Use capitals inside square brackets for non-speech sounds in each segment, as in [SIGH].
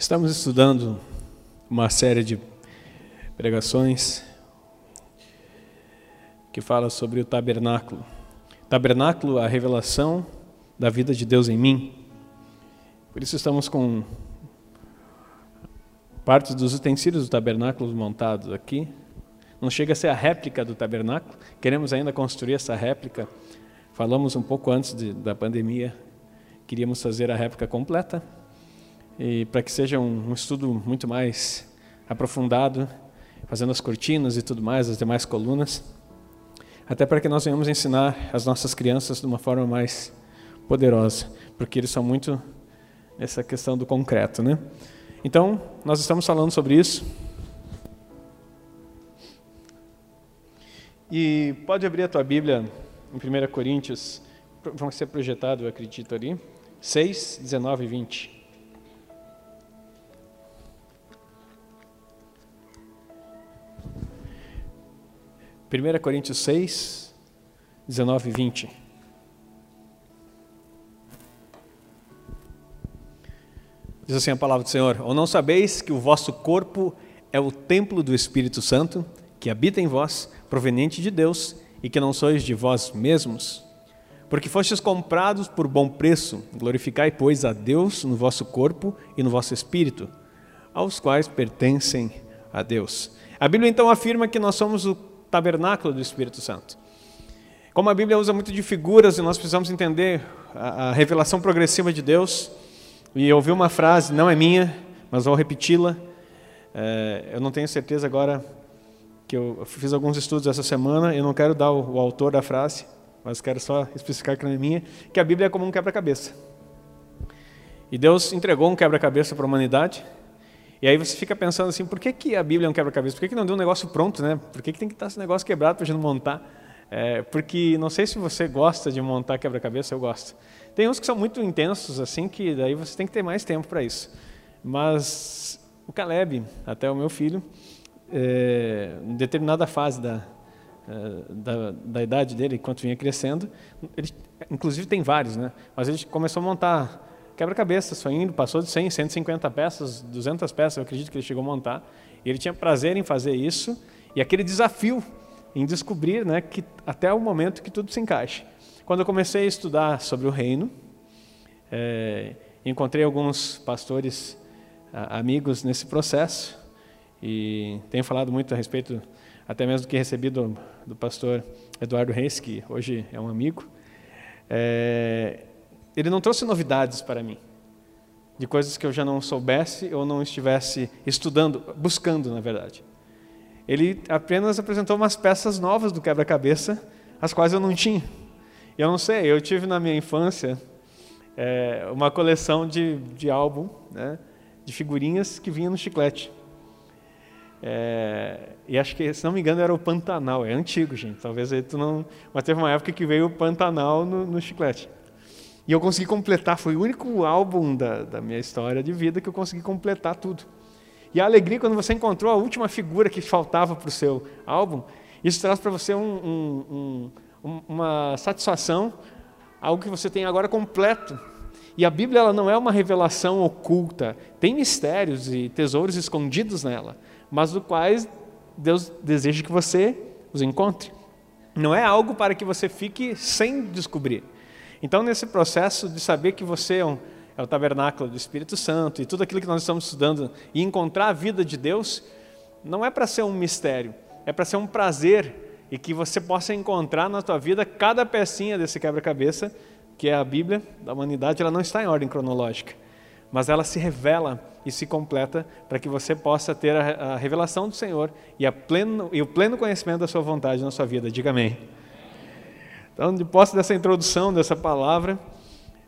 Estamos estudando uma série de pregações que fala sobre o tabernáculo. Tabernáculo, a revelação da vida de Deus em mim. Por isso estamos com partes dos utensílios do tabernáculo montados aqui. Não chega a ser a réplica do tabernáculo. Queremos ainda construir essa réplica. Falamos um pouco antes de, da pandemia. Queríamos fazer a réplica completa e para que seja um, um, estudo muito mais aprofundado, fazendo as cortinas e tudo mais, as demais colunas, até para que nós venhamos ensinar as nossas crianças de uma forma mais poderosa, porque eles são muito nessa questão do concreto, né? Então, nós estamos falando sobre isso. E pode abrir a tua Bíblia em 1 Coríntios, vão ser projetado, eu acredito ali, 6, 19 e 20. 1 Coríntios 6, 19 e 20. Diz assim a palavra do Senhor: Ou não sabeis que o vosso corpo é o templo do Espírito Santo, que habita em vós, proveniente de Deus, e que não sois de vós mesmos? Porque fostes comprados por bom preço, glorificai, pois, a Deus no vosso corpo e no vosso espírito, aos quais pertencem a Deus. A Bíblia então afirma que nós somos o tabernáculo do Espírito Santo. Como a Bíblia usa muito de figuras e nós precisamos entender a, a revelação progressiva de Deus, e eu ouvi uma frase, não é minha, mas vou repeti-la. É, eu não tenho certeza agora que eu fiz alguns estudos essa semana, eu não quero dar o, o autor da frase, mas quero só especificar que não é minha, que a Bíblia é como um quebra-cabeça. E Deus entregou um quebra-cabeça para a humanidade, e aí você fica pensando assim, por que, que a Bíblia é um quebra-cabeça? Por que, que não deu um negócio pronto, né? Por que, que tem que estar esse negócio quebrado para a gente montar? É, porque não sei se você gosta de montar quebra-cabeça, eu gosto. Tem uns que são muito intensos, assim, que daí você tem que ter mais tempo para isso. Mas o Caleb, até o meu filho, é, em determinada fase da, é, da, da, idade dele, enquanto vinha crescendo, ele, inclusive tem vários, né? Mas ele começou a montar quebra-cabeças, foi indo, passou de 100, 150 peças, 200 peças, eu acredito que ele chegou a montar. E ele tinha prazer em fazer isso e aquele desafio em descobrir né, que até o momento que tudo se encaixe. Quando eu comecei a estudar sobre o reino, é, encontrei alguns pastores amigos nesse processo e tenho falado muito a respeito, até mesmo do que recebi do, do pastor Eduardo Reis, que hoje é um amigo. É, ele não trouxe novidades para mim, de coisas que eu já não soubesse ou não estivesse estudando, buscando, na verdade. Ele apenas apresentou umas peças novas do quebra-cabeça, as quais eu não tinha. Eu não sei, eu tive na minha infância é, uma coleção de, de álbum, né, de figurinhas que vinha no chiclete. É, e acho que, se não me engano, era o Pantanal. É antigo, gente. Talvez aí tu não. Mas teve uma época que veio o Pantanal no, no chiclete. E eu consegui completar, foi o único álbum da, da minha história de vida que eu consegui completar tudo. E a alegria quando você encontrou a última figura que faltava para o seu álbum, isso traz para você um, um, um, uma satisfação, algo que você tem agora completo. E a Bíblia ela não é uma revelação oculta, tem mistérios e tesouros escondidos nela, mas do quais Deus deseja que você os encontre. Não é algo para que você fique sem descobrir. Então, nesse processo de saber que você é, um, é o tabernáculo do Espírito Santo e tudo aquilo que nós estamos estudando e encontrar a vida de Deus, não é para ser um mistério, é para ser um prazer e que você possa encontrar na tua vida cada pecinha desse quebra-cabeça, que é a Bíblia da humanidade, ela não está em ordem cronológica, mas ela se revela e se completa para que você possa ter a, a revelação do Senhor e, pleno, e o pleno conhecimento da sua vontade na sua vida. Diga amém. Então, de posse dessa introdução, dessa palavra,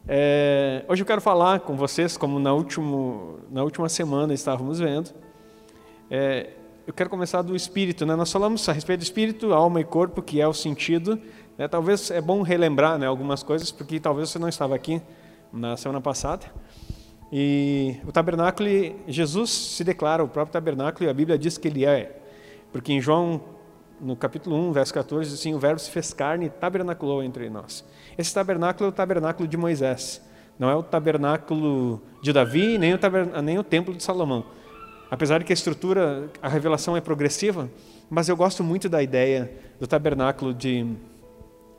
é, hoje eu quero falar com vocês, como na, último, na última semana estávamos vendo, é, eu quero começar do espírito. Né? Nós falamos a respeito do espírito, alma e corpo, que é o sentido. Né? Talvez é bom relembrar né, algumas coisas, porque talvez você não estava aqui na semana passada. E o tabernáculo, Jesus se declara o próprio tabernáculo e a Bíblia diz que ele é. Porque em João no capítulo 1, verso 14, assim, o verbo se fez carne e tabernaculou entre nós. Esse tabernáculo é o tabernáculo de Moisés. Não é o tabernáculo de Davi, nem o, nem o templo de Salomão. Apesar de que a estrutura, a revelação é progressiva, mas eu gosto muito da ideia do tabernáculo de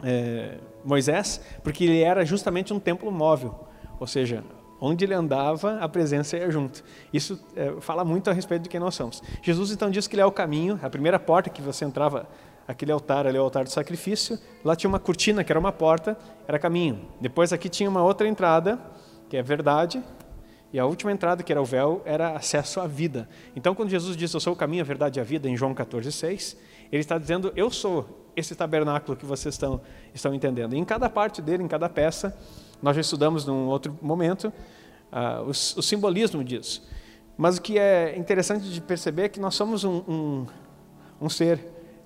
é, Moisés, porque ele era justamente um templo móvel, ou seja, onde ele andava, a presença ia junto. Isso é, fala muito a respeito de quem nós somos. Jesus então diz que ele é o caminho, a primeira porta que você entrava, aquele altar ali, é o altar do sacrifício, lá tinha uma cortina que era uma porta, era caminho. Depois aqui tinha uma outra entrada, que é verdade, e a última entrada, que era o véu, era acesso à vida. Então, quando Jesus diz, eu sou o caminho, a verdade e a vida, em João 14, 6, ele está dizendo, eu sou esse tabernáculo que vocês estão, estão entendendo. E em cada parte dele, em cada peça, nós já estudamos num outro momento uh, o, o, simbolismo disso. Mas o que é interessante de perceber é que nós somos um, um, um ser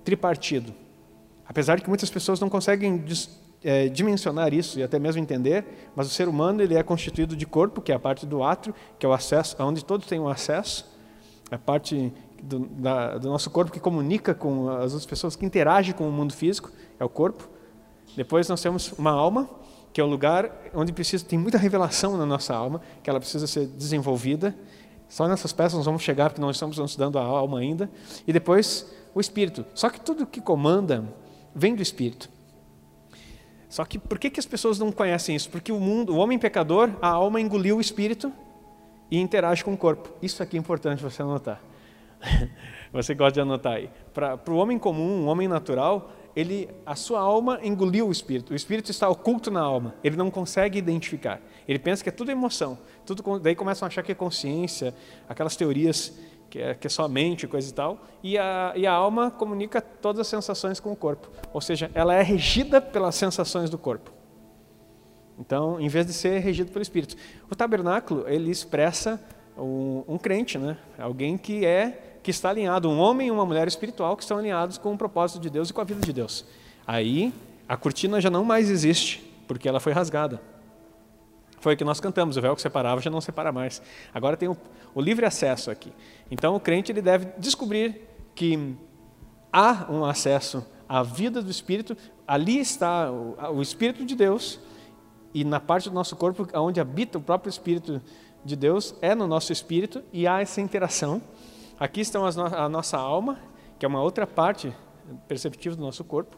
tripartido. Apesar de que muitas pessoas não conseguem é, dimensionar isso e até mesmo entender, mas o ser humano ele é constituído de corpo, que é a parte do átrio, que é o acesso, onde todos têm o acesso, a parte do, da, do, nosso corpo que comunica com as outras pessoas, que interage com o mundo físico, é o corpo. Depois nós temos uma alma, que é o lugar onde precisa tem muita revelação na nossa alma, que ela precisa ser desenvolvida. Só nessas peças nós vamos chegar, porque nós estamos estudando a alma ainda. E depois o espírito. Só que tudo que comanda vem do espírito. Só que por que, que as pessoas não conhecem isso? Porque o mundo, o homem pecador, a alma engoliu o espírito e interage com o corpo. Isso aqui é importante você anotar. [LAUGHS] você gosta de anotar aí. Para o homem comum, um homem natural, ele, a sua alma engoliu o espírito. O espírito está oculto na alma. Ele não consegue identificar. Ele pensa que é tudo emoção. Tudo, daí começam a achar que é consciência, aquelas teorias que é, que é só mente, coisa e tal, e a, e a alma comunica todas as sensações com o corpo. Ou seja, ela é regida pelas sensações do corpo. Então, em vez de ser regido pelo Espírito. O tabernáculo, ele expressa um, um crente, né? alguém que é que está alinhado, um homem e uma mulher espiritual que estão alinhados com o propósito de Deus e com a vida de Deus. Aí, a cortina já não mais existe, porque ela foi rasgada. Foi o que nós cantamos, o véu que separava já não separa mais. Agora tem o, o livre acesso aqui. Então o crente ele deve descobrir que há um acesso à vida do Espírito, ali está o, o Espírito de Deus, e na parte do nosso corpo onde habita o próprio Espírito de Deus, é no nosso espírito, e há essa interação. Aqui estão no, a nossa alma, que é uma outra parte perceptiva do nosso corpo,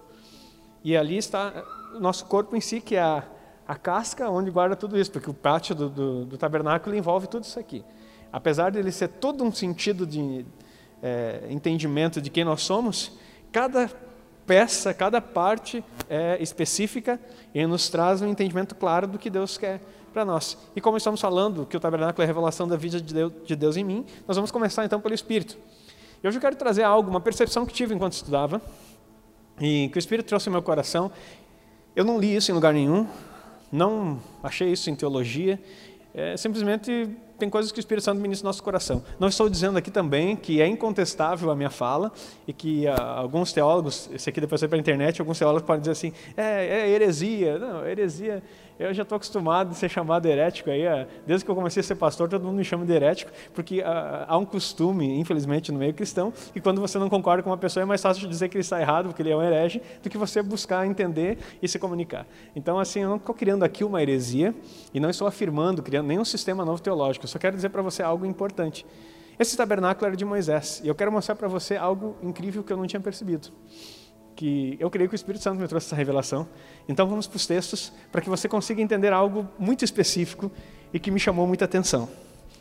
e ali está o nosso corpo em si, que é a a casca onde guarda tudo isso, porque o pátio do, do, do tabernáculo envolve tudo isso aqui. Apesar de ele ser todo um sentido de é, entendimento de quem nós somos, cada peça, cada parte é específica e nos traz um entendimento claro do que Deus quer para nós. E como estamos falando que o tabernáculo é a revelação da vida de Deus, de Deus em mim, nós vamos começar então pelo Espírito. E hoje eu quero trazer algo, uma percepção que tive enquanto estudava, e que o Espírito trouxe ao meu coração. Eu não li isso em lugar nenhum, não achei isso em teologia. É, simplesmente tem coisas que o Espírito Santo ministra no nosso coração. Não estou dizendo aqui também que é incontestável a minha fala e que ah, alguns teólogos, esse aqui depois vai para a internet, alguns teólogos podem dizer assim, é, é heresia. Não, heresia eu já estou acostumado a ser chamado herético aí, desde que eu comecei a ser pastor, todo mundo me chama de herético, porque ah, há um costume, infelizmente, no meio cristão, que quando você não concorda com uma pessoa é mais fácil dizer que ele está errado, porque ele é um herege, do que você buscar entender e se comunicar. Então, assim, eu não estou criando aqui uma heresia e não estou afirmando, criando nenhum sistema novo teológico. Eu só quero dizer para você algo importante. Esse tabernáculo era de Moisés, e eu quero mostrar para você algo incrível que eu não tinha percebido que eu creio que o Espírito Santo me trouxe essa revelação. Então vamos para os textos para que você consiga entender algo muito específico e que me chamou muita atenção.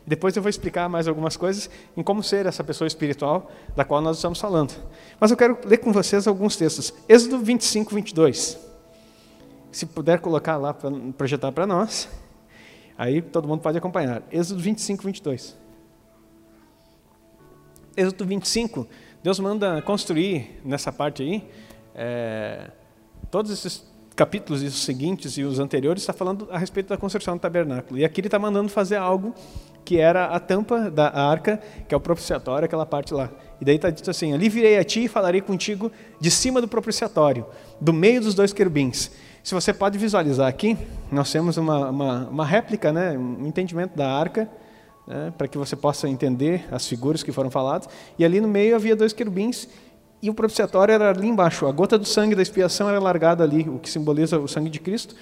Depois eu vou explicar mais algumas coisas em como ser essa pessoa espiritual da qual nós estamos falando. Mas eu quero ler com vocês alguns textos. Êxodo 25, 22. Se puder colocar lá para projetar para nós, aí todo mundo pode acompanhar. Êxodo 25, 22. Êxodo 25, Deus manda construir nessa parte aí é, todos esses capítulos e os seguintes e os anteriores está falando a respeito da construção do tabernáculo. E aqui ele está mandando fazer algo que era a tampa da arca, que é o propiciatório, aquela parte lá. E daí está dito assim: Ali virei a ti e falarei contigo de cima do propiciatório, do meio dos dois querubins. Se você pode visualizar aqui, nós temos uma, uma, uma réplica, né, um entendimento da arca, né, para que você possa entender as figuras que foram faladas. E ali no meio havia dois querubins e o propiciatório era ali embaixo. A gota do sangue da expiação era largada ali, o que simboliza o sangue de Cristo.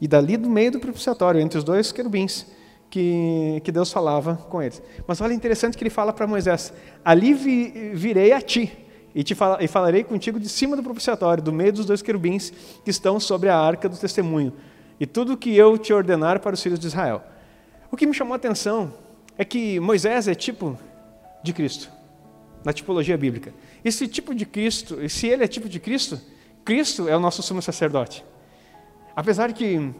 E dali do meio do propiciatório, entre os dois querubins, que, que Deus falava com eles. Mas olha interessante que ele fala para Moisés: Ali vi, virei a ti e, te fala, e falarei contigo de cima do propiciatório, do meio dos dois querubins que estão sobre a arca do testemunho, e tudo que eu te ordenar para os filhos de Israel. O que me chamou a atenção é que Moisés é tipo de Cristo, na tipologia bíblica. Esse tipo de Cristo, e se ele é tipo de Cristo, Cristo é o nosso sumo sacerdote. Apesar de que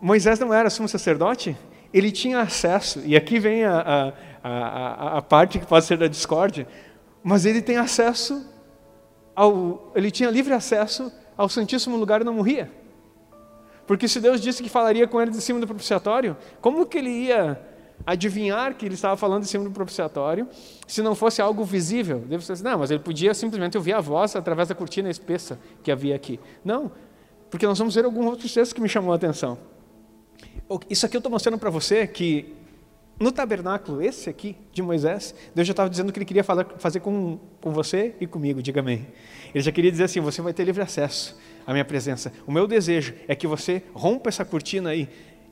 Moisés não era sumo sacerdote, ele tinha acesso, e aqui vem a, a, a, a parte que pode ser da discórdia, mas ele tem acesso ao, ele tinha livre acesso ao Santíssimo Lugar e não morria. Porque se Deus disse que falaria com ele de cima do propiciatório, como que ele ia adivinhar que ele estava falando de cima do propiciatório se não fosse algo visível? Deve ser, não, mas ele podia simplesmente ouvir a voz através da cortina espessa que havia aqui. Não, porque nós vamos ver alguns outros textos que me chamou a atenção. Isso aqui eu estou mostrando para você que no tabernáculo, esse aqui, de Moisés, Deus já estava dizendo que Ele queria falar, fazer com, com você e comigo, diga amém. Ele já queria dizer assim: você vai ter livre acesso à minha presença. O meu desejo é que você rompa essa cortina aí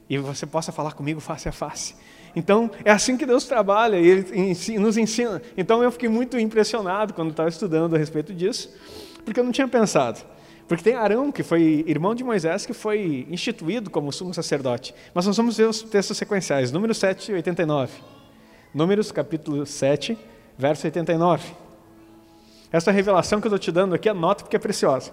e você possa falar comigo face a face. Então, é assim que Deus trabalha e Ele nos ensina. Então, eu fiquei muito impressionado quando estava estudando a respeito disso, porque eu não tinha pensado. Porque tem Arão, que foi irmão de Moisés, que foi instituído como sumo sacerdote. Mas nós vamos ver os textos sequenciais. Números 7 e 89. Números capítulo 7, verso 89. Essa revelação que eu estou te dando aqui, anota porque é preciosa.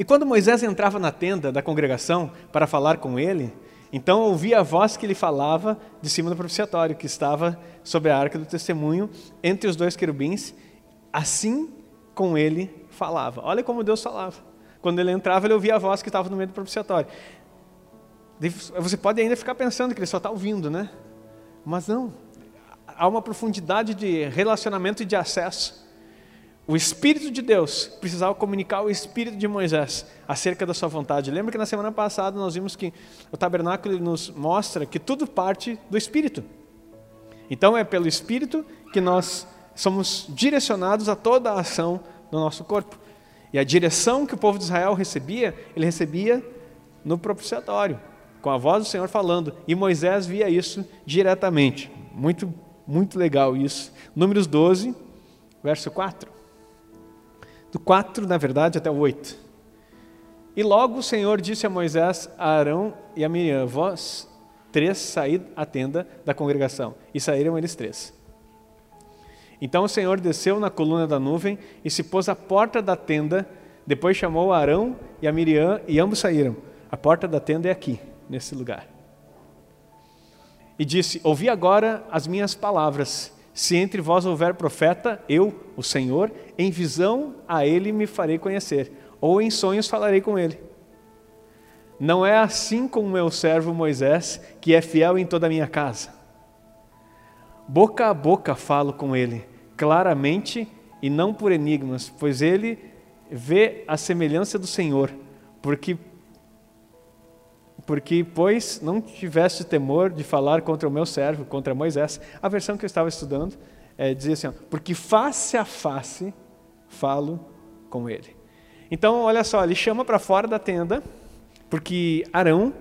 E quando Moisés entrava na tenda da congregação para falar com ele, então ouvia a voz que ele falava de cima do propiciatório, que estava sobre a arca do testemunho, entre os dois querubins, Assim com ele falava. Olha como Deus falava. Quando ele entrava, ele ouvia a voz que estava no meio do propiciatório. Você pode ainda ficar pensando que ele só está ouvindo, né? Mas não. Há uma profundidade de relacionamento e de acesso. O Espírito de Deus precisava comunicar o Espírito de Moisés acerca da sua vontade. Lembra que na semana passada nós vimos que o tabernáculo nos mostra que tudo parte do Espírito. Então é pelo Espírito que nós somos direcionados a toda a ação do nosso corpo. E a direção que o povo de Israel recebia, ele recebia no propiciatório, com a voz do Senhor falando. E Moisés via isso diretamente. Muito, muito legal isso. Números 12, verso 4. Do 4, na verdade, até o 8. E logo o Senhor disse a Moisés, a Arão e a Miriam: Vós três saí à tenda da congregação. E saíram eles três. Então o Senhor desceu na coluna da nuvem e se pôs à porta da tenda. Depois chamou Arão e a Miriam e ambos saíram. A porta da tenda é aqui, nesse lugar. E disse: Ouvi agora as minhas palavras. Se entre vós houver profeta, eu, o Senhor, em visão a ele me farei conhecer, ou em sonhos falarei com ele. Não é assim com meu servo Moisés, que é fiel em toda a minha casa. Boca a boca falo com ele, claramente e não por enigmas, pois ele vê a semelhança do Senhor, porque porque pois não tiveste temor de falar contra o meu servo, contra Moisés. A versão que eu estava estudando é, dizia assim: ó, porque face a face falo com ele. Então, olha só, ele chama para fora da tenda, porque Arão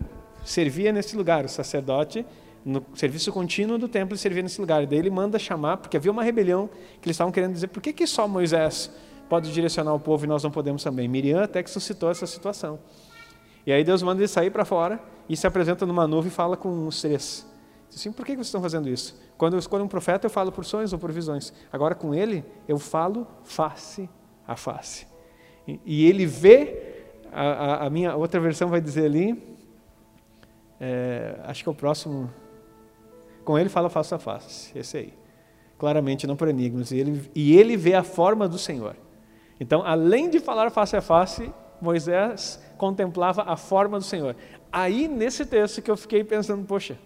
servia nesse lugar, o sacerdote no serviço contínuo do templo servia nesse lugar. Daí ele manda chamar, porque havia uma rebelião que eles estavam querendo dizer, por que, que só Moisés pode direcionar o povo e nós não podemos também? Miriam até que suscitou essa situação. E aí Deus manda ele sair para fora e se apresenta numa nuvem e fala com os três. Diz assim, por que vocês estão fazendo isso? Quando eu escolho um profeta, eu falo por sonhos ou por visões. Agora com ele, eu falo face a face. E, ele vê, a, a, a, minha outra versão vai dizer ali, é, acho que é o próximo com ele fala face a face, esse aí. Claramente, não por enigmas. E ele, e ele vê a forma do Senhor. Então, além de falar face a face, Moisés contemplava a forma do Senhor. Aí, nesse texto que eu fiquei pensando, poxa,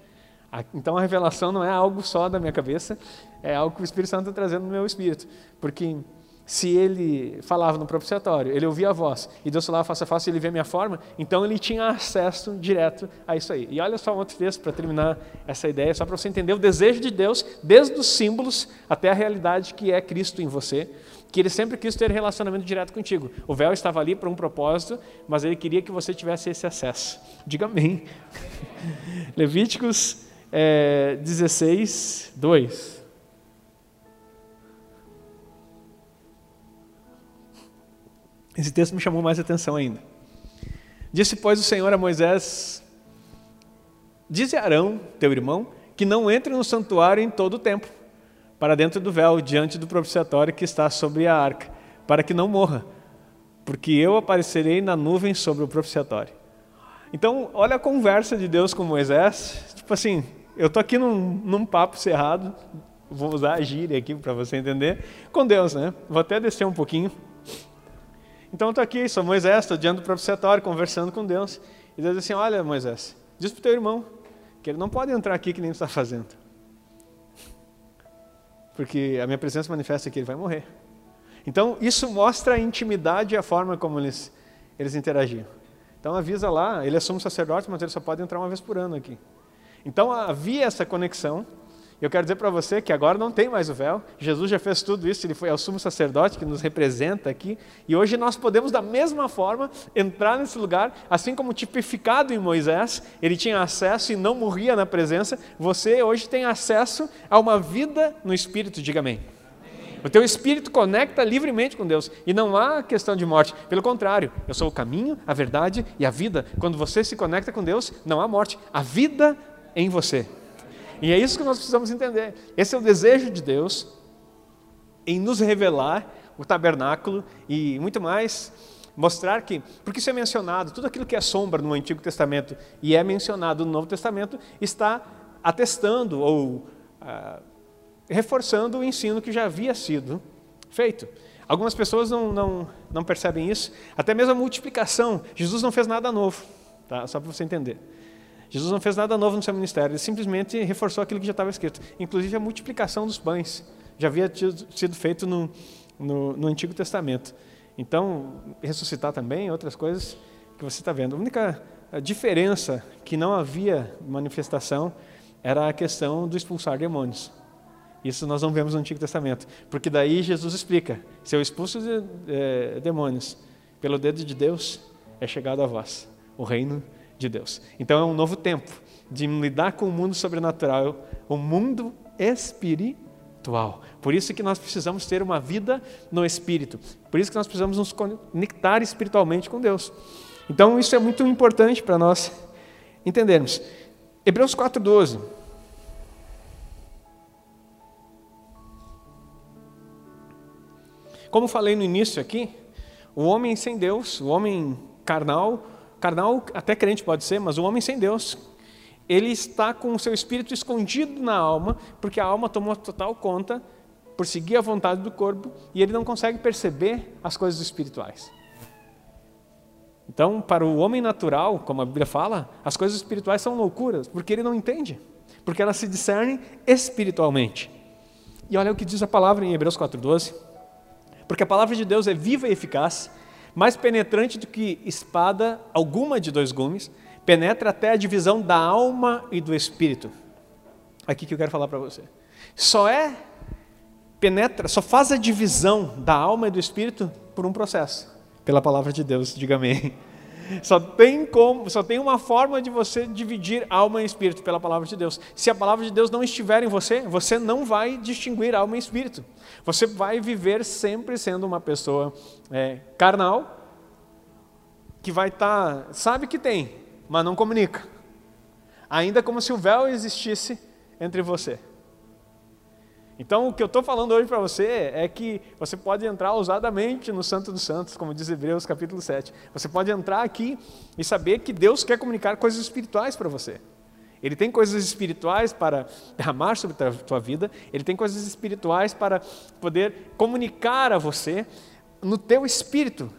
então a revelação não é algo só da minha cabeça, é algo que o Espírito Santo está trazendo no meu espírito. Porque se ele falava no propiciatório, ele ouvia a voz, e Deus falava face a face, ele vê a minha forma, então ele tinha acesso direto a isso aí. E olha só um outro texto para terminar essa ideia, só para você entender o desejo de Deus, desde os símbolos até a realidade que é Cristo em você, que ele sempre quis ter relacionamento direto contigo. O véu estava ali para um propósito, mas ele queria que você tivesse esse acesso. Diga amém. [LAUGHS] Levíticos é, 16, 2. Esse texto me chamou mais atenção ainda. Disse, pois, o Senhor a Moisés: Dize a Arão, teu irmão, que não entre no santuário em todo o tempo para dentro do véu, diante do propiciatório que está sobre a arca, para que não morra, porque eu aparecerei na nuvem sobre o propiciatório. Então, olha a conversa de Deus com Moisés. Tipo assim, eu estou aqui num, num papo cerrado, vou usar a gíria aqui para você entender, com Deus, né? Vou até descer um pouquinho. Então, estou aqui, sou Moisés, estou diante do propiciatório, conversando com Deus. E Deus diz assim: Olha, Moisés, diz para o teu irmão que ele não pode entrar aqui que nem está fazendo porque a minha presença manifesta que ele vai morrer. Então, isso mostra a intimidade e a forma como eles, eles interagiam. Então, avisa lá, ele assume sacerdote, mas ele só pode entrar uma vez por ano aqui. Então, havia essa conexão eu quero dizer para você que agora não tem mais o véu. Jesus já fez tudo isso, ele foi ao sumo sacerdote que nos representa aqui. E hoje nós podemos, da mesma forma, entrar nesse lugar, assim como tipificado em Moisés, ele tinha acesso e não morria na presença. Você hoje tem acesso a uma vida no Espírito, diga amém. O teu espírito conecta livremente com Deus e não há questão de morte. Pelo contrário, eu sou o caminho, a verdade e a vida. Quando você se conecta com Deus, não há morte. A vida em você. E é isso que nós precisamos entender. Esse é o desejo de Deus em nos revelar o tabernáculo e muito mais mostrar que, porque isso é mencionado, tudo aquilo que é sombra no Antigo Testamento e é mencionado no Novo Testamento está atestando ou ah, reforçando o ensino que já havia sido feito. Algumas pessoas não, não, não percebem isso, até mesmo a multiplicação. Jesus não fez nada novo, tá? só para você entender. Jesus não fez nada novo no seu ministério, ele simplesmente reforçou aquilo que já estava escrito, inclusive a multiplicação dos pães. Já havia tido, sido feito no, no, no Antigo Testamento. Então, ressuscitar também, outras coisas que você está vendo. A única diferença que não havia manifestação era a questão do expulsar demônios. Isso nós não vemos no Antigo Testamento, porque daí Jesus explica: se eu expulso de, é, demônios pelo dedo de Deus, é chegado a vós o reino de Deus. Então é um novo tempo de lidar com o mundo sobrenatural, o mundo espiritual. Por isso que nós precisamos ter uma vida no espírito. Por isso que nós precisamos nos conectar espiritualmente com Deus. Então isso é muito importante para nós entendermos. Hebreus 4:12 Como falei no início aqui, o homem sem Deus, o homem carnal, Carnal, até crente pode ser, mas o homem sem Deus, ele está com o seu espírito escondido na alma, porque a alma tomou total conta por seguir a vontade do corpo e ele não consegue perceber as coisas espirituais. Então, para o homem natural, como a Bíblia fala, as coisas espirituais são loucuras, porque ele não entende, porque elas se discernem espiritualmente. E olha o que diz a palavra em Hebreus 4,12: porque a palavra de Deus é viva e eficaz mais penetrante do que espada alguma de dois gumes, penetra até a divisão da alma e do espírito. Aqui que eu quero falar para você. Só é penetra, só faz a divisão da alma e do espírito por um processo, pela palavra de Deus, diga amém. Só tem como, só tem uma forma de você dividir alma e espírito pela palavra de Deus. Se a palavra de Deus não estiver em você, você não vai distinguir alma e espírito. Você vai viver sempre sendo uma pessoa é, carnal, que vai estar, tá, sabe que tem, mas não comunica. Ainda como se o véu existisse entre você. Então, o que eu estou falando hoje para você é que você pode entrar ousadamente no Santo dos Santos, como diz Hebreus capítulo 7. Você pode entrar aqui e saber que Deus quer comunicar coisas espirituais para você. Ele tem coisas espirituais para derramar sobre a tua vida, ele tem coisas espirituais para poder comunicar a você no teu espírito.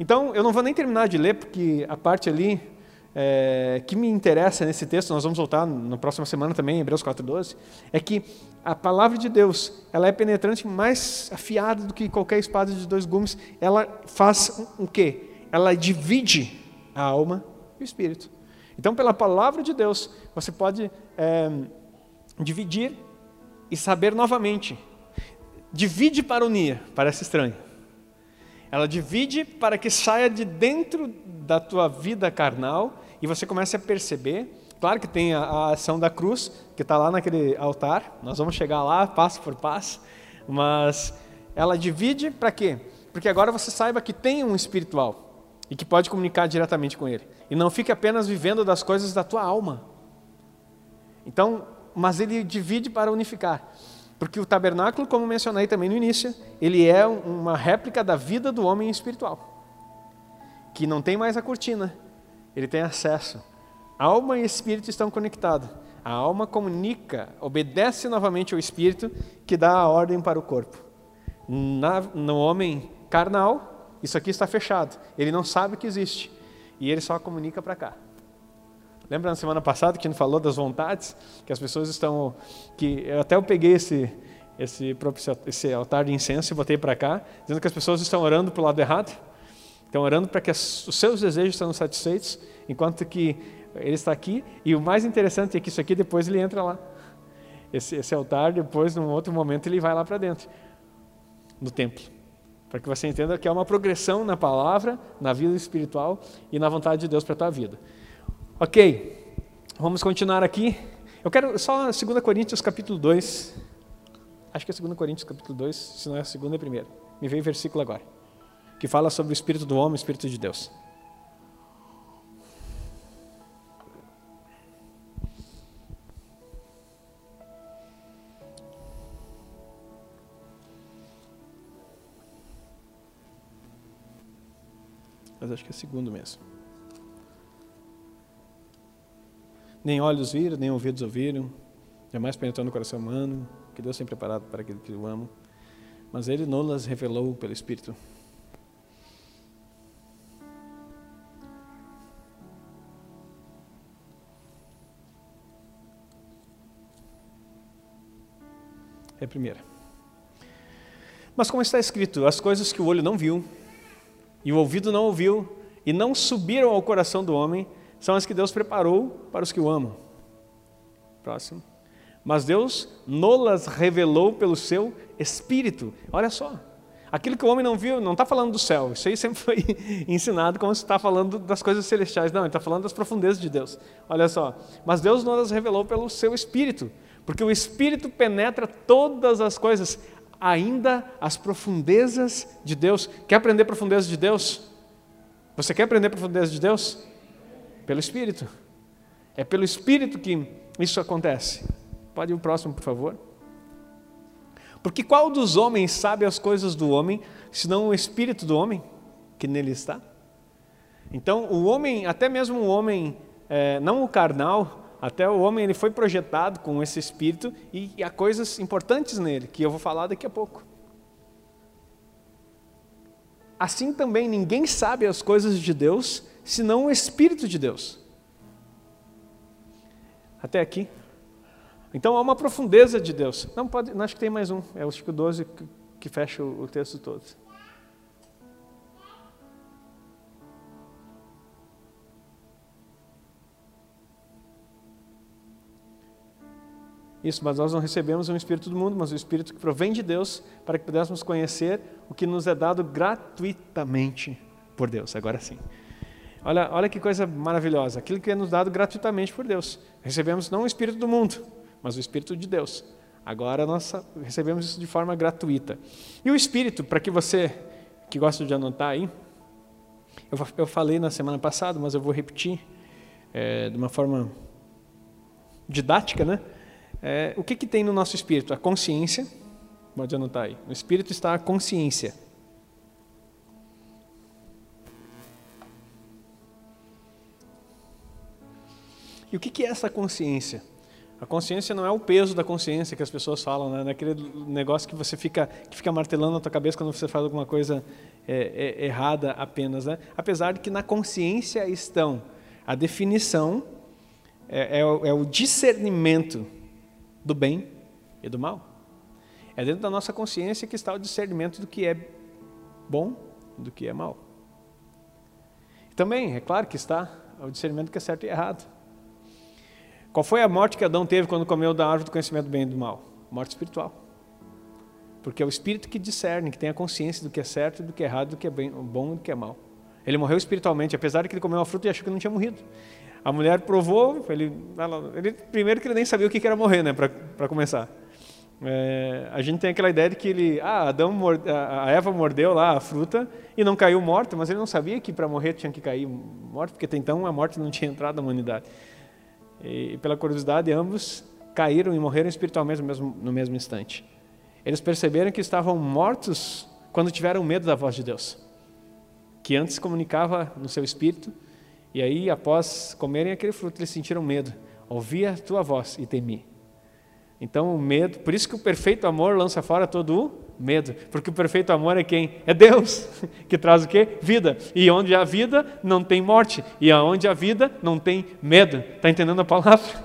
Então, eu não vou nem terminar de ler, porque a parte ali é, que me interessa nesse texto, nós vamos voltar na próxima semana também, Hebreus 4,12, é que a palavra de Deus, ela é penetrante mais afiada do que qualquer espada de dois gumes. Ela faz o quê? Ela divide a alma e o espírito. Então, pela palavra de Deus, você pode é, dividir e saber novamente. divide para unir. Parece estranho. Ela divide para que saia de dentro da tua vida carnal e você comece a perceber. Claro que tem a, a ação da cruz, que está lá naquele altar. Nós vamos chegar lá, passo por passo. Mas ela divide para quê? Porque agora você saiba que tem um espiritual e que pode comunicar diretamente com ele. E não fique apenas vivendo das coisas da tua alma. Então, mas ele divide para unificar. Porque o tabernáculo, como mencionei também no início, ele é uma réplica da vida do homem espiritual. Que não tem mais a cortina, ele tem acesso. Alma e espírito estão conectados. A alma comunica, obedece novamente ao espírito que dá a ordem para o corpo. Na, no homem carnal, isso aqui está fechado. Ele não sabe que existe. E ele só comunica para cá. Lembra na semana passada que a gente falou das vontades? Que as pessoas estão. que eu Até eu peguei esse, esse, esse altar de incenso e botei para cá, dizendo que as pessoas estão orando para o lado errado. Estão orando para que os seus desejos sejam satisfeitos, enquanto que ele está aqui. E o mais interessante é que isso aqui depois ele entra lá. Esse, esse altar, depois, num outro momento, ele vai lá para dentro, no templo. Para que você entenda que é uma progressão na palavra, na vida espiritual e na vontade de Deus para a tua vida. Ok, vamos continuar aqui. Eu quero só 2 Coríntios capítulo 2. Acho que é 2 Coríntios capítulo 2, se não é a segunda, é a. Me veio o versículo agora. Que fala sobre o Espírito do homem e o Espírito de Deus. Mas acho que é segundo mesmo. Nem olhos viram, nem ouvidos ouviram, jamais penetrou no coração humano, que Deus tem preparado para aquele que o ama. Mas Ele não revelou pelo Espírito. É a primeira. Mas como está escrito, as coisas que o olho não viu, e o ouvido não ouviu, e não subiram ao coração do homem, são as que Deus preparou para os que o amam. Próximo. Mas Deus nolas revelou pelo seu Espírito. Olha só. Aquilo que o homem não viu, não está falando do céu. Isso aí sempre foi [LAUGHS] ensinado como se está falando das coisas celestiais. Não, ele está falando das profundezas de Deus. Olha só. Mas Deus nolas revelou pelo seu Espírito. Porque o Espírito penetra todas as coisas, ainda as profundezas de Deus. Quer aprender profundezas de Deus? Você quer aprender profundezas de Deus? Pelo Espírito. É pelo Espírito que isso acontece. Pode ir o próximo, por favor. Porque qual dos homens sabe as coisas do homem, senão o Espírito do homem que nele está? Então, o homem, até mesmo o homem, é, não o carnal, até o homem ele foi projetado com esse espírito e, e há coisas importantes nele que eu vou falar daqui a pouco. Assim também ninguém sabe as coisas de Deus senão o Espírito de Deus. Até aqui. Então há uma profundeza de Deus. Não pode, não, acho que tem mais um. É o Chico 12 que, que fecha o, o texto todo. Isso, mas nós não recebemos um Espírito do mundo, mas o Espírito que provém de Deus, para que pudéssemos conhecer o que nos é dado gratuitamente por Deus. Agora sim. Olha, olha que coisa maravilhosa. Aquilo que é nos dado gratuitamente por Deus. Recebemos não o Espírito do mundo, mas o Espírito de Deus. Agora nós recebemos isso de forma gratuita. E o Espírito, para que você que gosta de anotar aí, eu, eu falei na semana passada, mas eu vou repetir é, de uma forma didática, né? É, o que, que tem no nosso espírito? A consciência. Pode anotar aí. No espírito está a consciência. E o que é essa consciência? A consciência não é o peso da consciência que as pessoas falam, né? Naquele negócio que você fica, que fica martelando na tua cabeça quando você faz alguma coisa é, é, errada apenas, né? Apesar de que na consciência estão a definição, é, é, é o discernimento do bem e do mal. É dentro da nossa consciência que está o discernimento do que é bom e do que é mal. Também, é claro que está o discernimento do que é certo e errado. Qual foi a morte que Adão teve quando comeu da árvore do conhecimento do bem e do mal? Morte espiritual. porque é o espírito que discerne, que tem a consciência do que é certo, do que é errado, do que é bem, bom e do que é mal. Ele morreu espiritualmente, apesar de que ele comeu uma fruta e achou que não tinha morrido. A mulher provou, ele, ela, ele primeiro que ele nem sabia o que era morrer, né, para começar. É, a gente tem aquela ideia de que ele, ah, Adão, a Eva mordeu lá a fruta e não caiu morto, mas ele não sabia que para morrer tinha que cair morto, porque até então a morte não tinha entrado na humanidade. E pela curiosidade, ambos caíram e morreram espiritualmente no mesmo, no mesmo instante. Eles perceberam que estavam mortos quando tiveram medo da voz de Deus que antes comunicava no seu espírito, e aí, após comerem aquele fruto, eles sentiram medo. Ouvi a tua voz e temi. Então, o medo, por isso que o perfeito amor lança fora todo o medo, porque o perfeito amor é quem? É Deus, [LAUGHS] que traz o quê? Vida. E onde há vida, não tem morte. E aonde há vida, não tem medo. Está entendendo a palavra?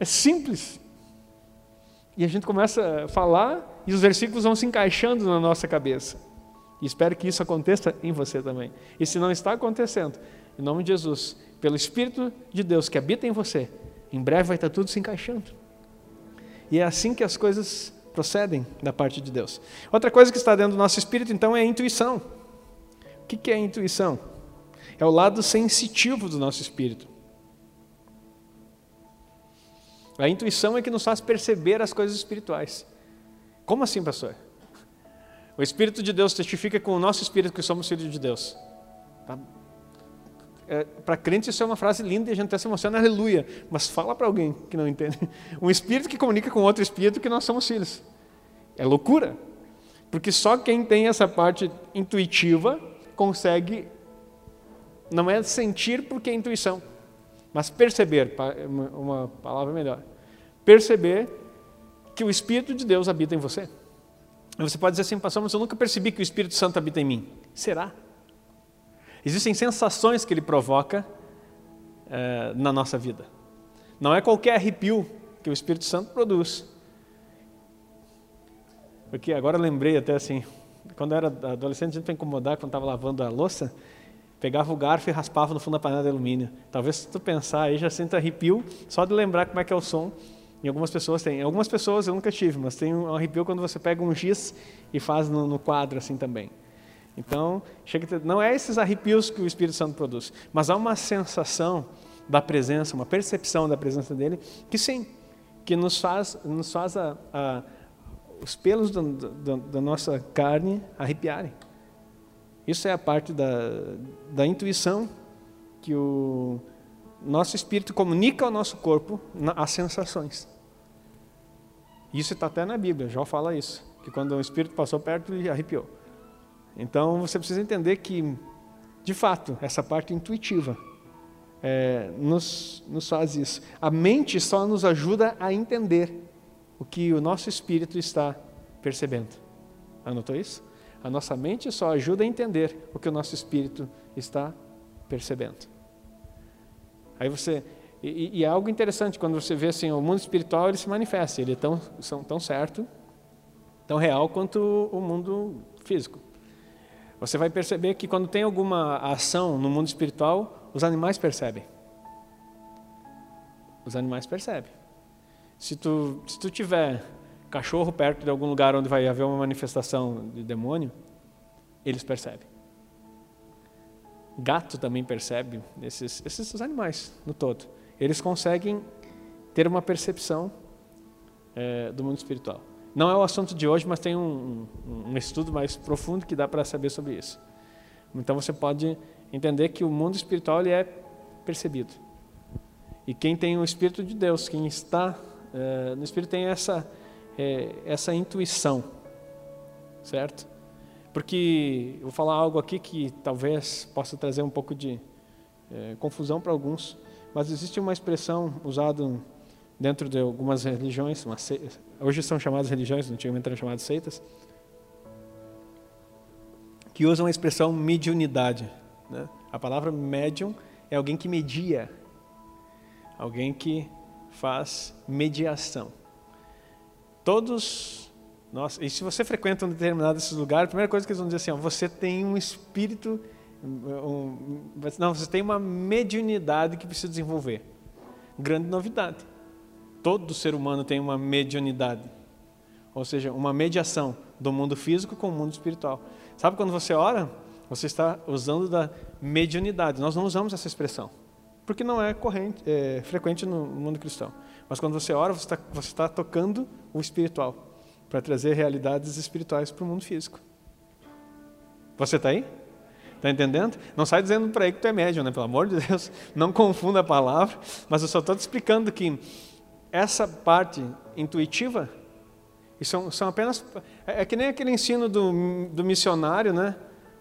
É simples. E a gente começa a falar e os versículos vão se encaixando na nossa cabeça. E espero que isso aconteça em você também. E se não está acontecendo, em nome de Jesus, pelo Espírito de Deus que habita em você, em breve vai estar tudo se encaixando. E é assim que as coisas procedem da parte de Deus. Outra coisa que está dentro do nosso espírito, então, é a intuição. O que é a intuição? É o lado sensitivo do nosso espírito. A intuição é que nos faz perceber as coisas espirituais. Como assim, pastor? O Espírito de Deus testifica com o nosso espírito que somos filhos de Deus. Tá? É, para crente isso é uma frase linda e a gente até se emociona, aleluia. Mas fala para alguém que não entende. [LAUGHS] Um espírito que comunica com outro espírito que nós somos filhos. É loucura. Porque só quem tem essa parte intuitiva consegue, não é sentir porque é intuição, mas perceber, uma palavra melhor, perceber que o Espírito de Deus habita em você. Você pode dizer assim, pastor, mas eu nunca percebi que o Espírito Santo habita em mim. Será? Existem sensações que ele provoca é, na nossa vida. Não é qualquer arrepio que o Espírito Santo produz. Porque agora lembrei até assim, quando eu era adolescente, a gente para incomodar, quando estava lavando a louça, pegava o garfo e raspava no fundo da panela de alumínio. Talvez se tu pensar aí já sinta arrepio só de lembrar como é que é o som em algumas pessoas tem. Em algumas pessoas eu nunca tive, mas tem um arrepio quando você pega um giz e faz no, no quadro assim também. Então, chega não é esses arrepios que o Espírito Santo produz, mas há uma sensação da presença, uma percepção da presença dele, que sim, que nos faz, nos faz a, a, os pelos da, da, da nossa carne arrepiarem. Isso é a parte da, da intuição que o nosso espírito comunica ao nosso corpo as sensações. Isso está até na Bíblia, já fala isso, que quando o Espírito passou perto, ele arrepiou. Então você precisa entender que, de fato, essa parte intuitiva é, nos, nos faz isso. A mente só nos ajuda a entender o que o nosso espírito está percebendo. Anotou isso? A nossa mente só ajuda a entender o que o nosso espírito está percebendo. Aí você, e, e, é algo interessante quando você vê assim, o mundo espiritual ele se manifesta, ele é tão, são, tão certo, tão real quanto o mundo físico. Você vai perceber que quando tem alguma ação no mundo espiritual, os animais percebem. Os animais percebem. Se tu, se tu tiver cachorro perto de algum lugar onde vai haver uma manifestação de demônio, eles percebem. Gato também percebe, esses, esses animais no todo eles conseguem ter uma percepção é, do mundo espiritual. Não é o assunto de hoje, mas tem um, um, estudo mais profundo que dá para saber sobre isso. Então você pode entender que o mundo espiritual ele é percebido. E quem tem o Espírito de Deus, quem está é, no Espírito tem essa, é, essa intuição, certo? Porque eu vou falar algo aqui que talvez possa trazer um pouco de é, confusão para alguns. Mas existe uma expressão usada dentro de algumas religiões, hoje são chamadas religiões, antigamente eram chamadas seitas, que usam a expressão mediunidade. Né? A palavra médium é alguém que media, alguém que faz mediação. Todos nós, e se você frequenta um determinado desses lugares, a primeira coisa que eles vão dizer assim, ó, você tem um espírito um, não, você tem uma mediunidade que precisa desenvolver. Grande novidade. Todo ser humano tem uma mediunidade. ou seja, uma mediação do mundo físico com o mundo espiritual. Sabe quando você ora, você está usando da mediunidade. Nós não usamos essa expressão, porque não é, corrente, é frequente no mundo cristão. Mas quando você ora, você está, você está tocando o espiritual para trazer realidades espirituais para o mundo físico. Você está aí? Está entendendo? Não sai dizendo para aí que tu é médium, né? Pelo amor de Deus, [LAUGHS] não confunda a palavra. Mas eu só estou te explicando que essa parte intuitiva, são, são apenas. É, é, que nem aquele ensino do, do missionário, né?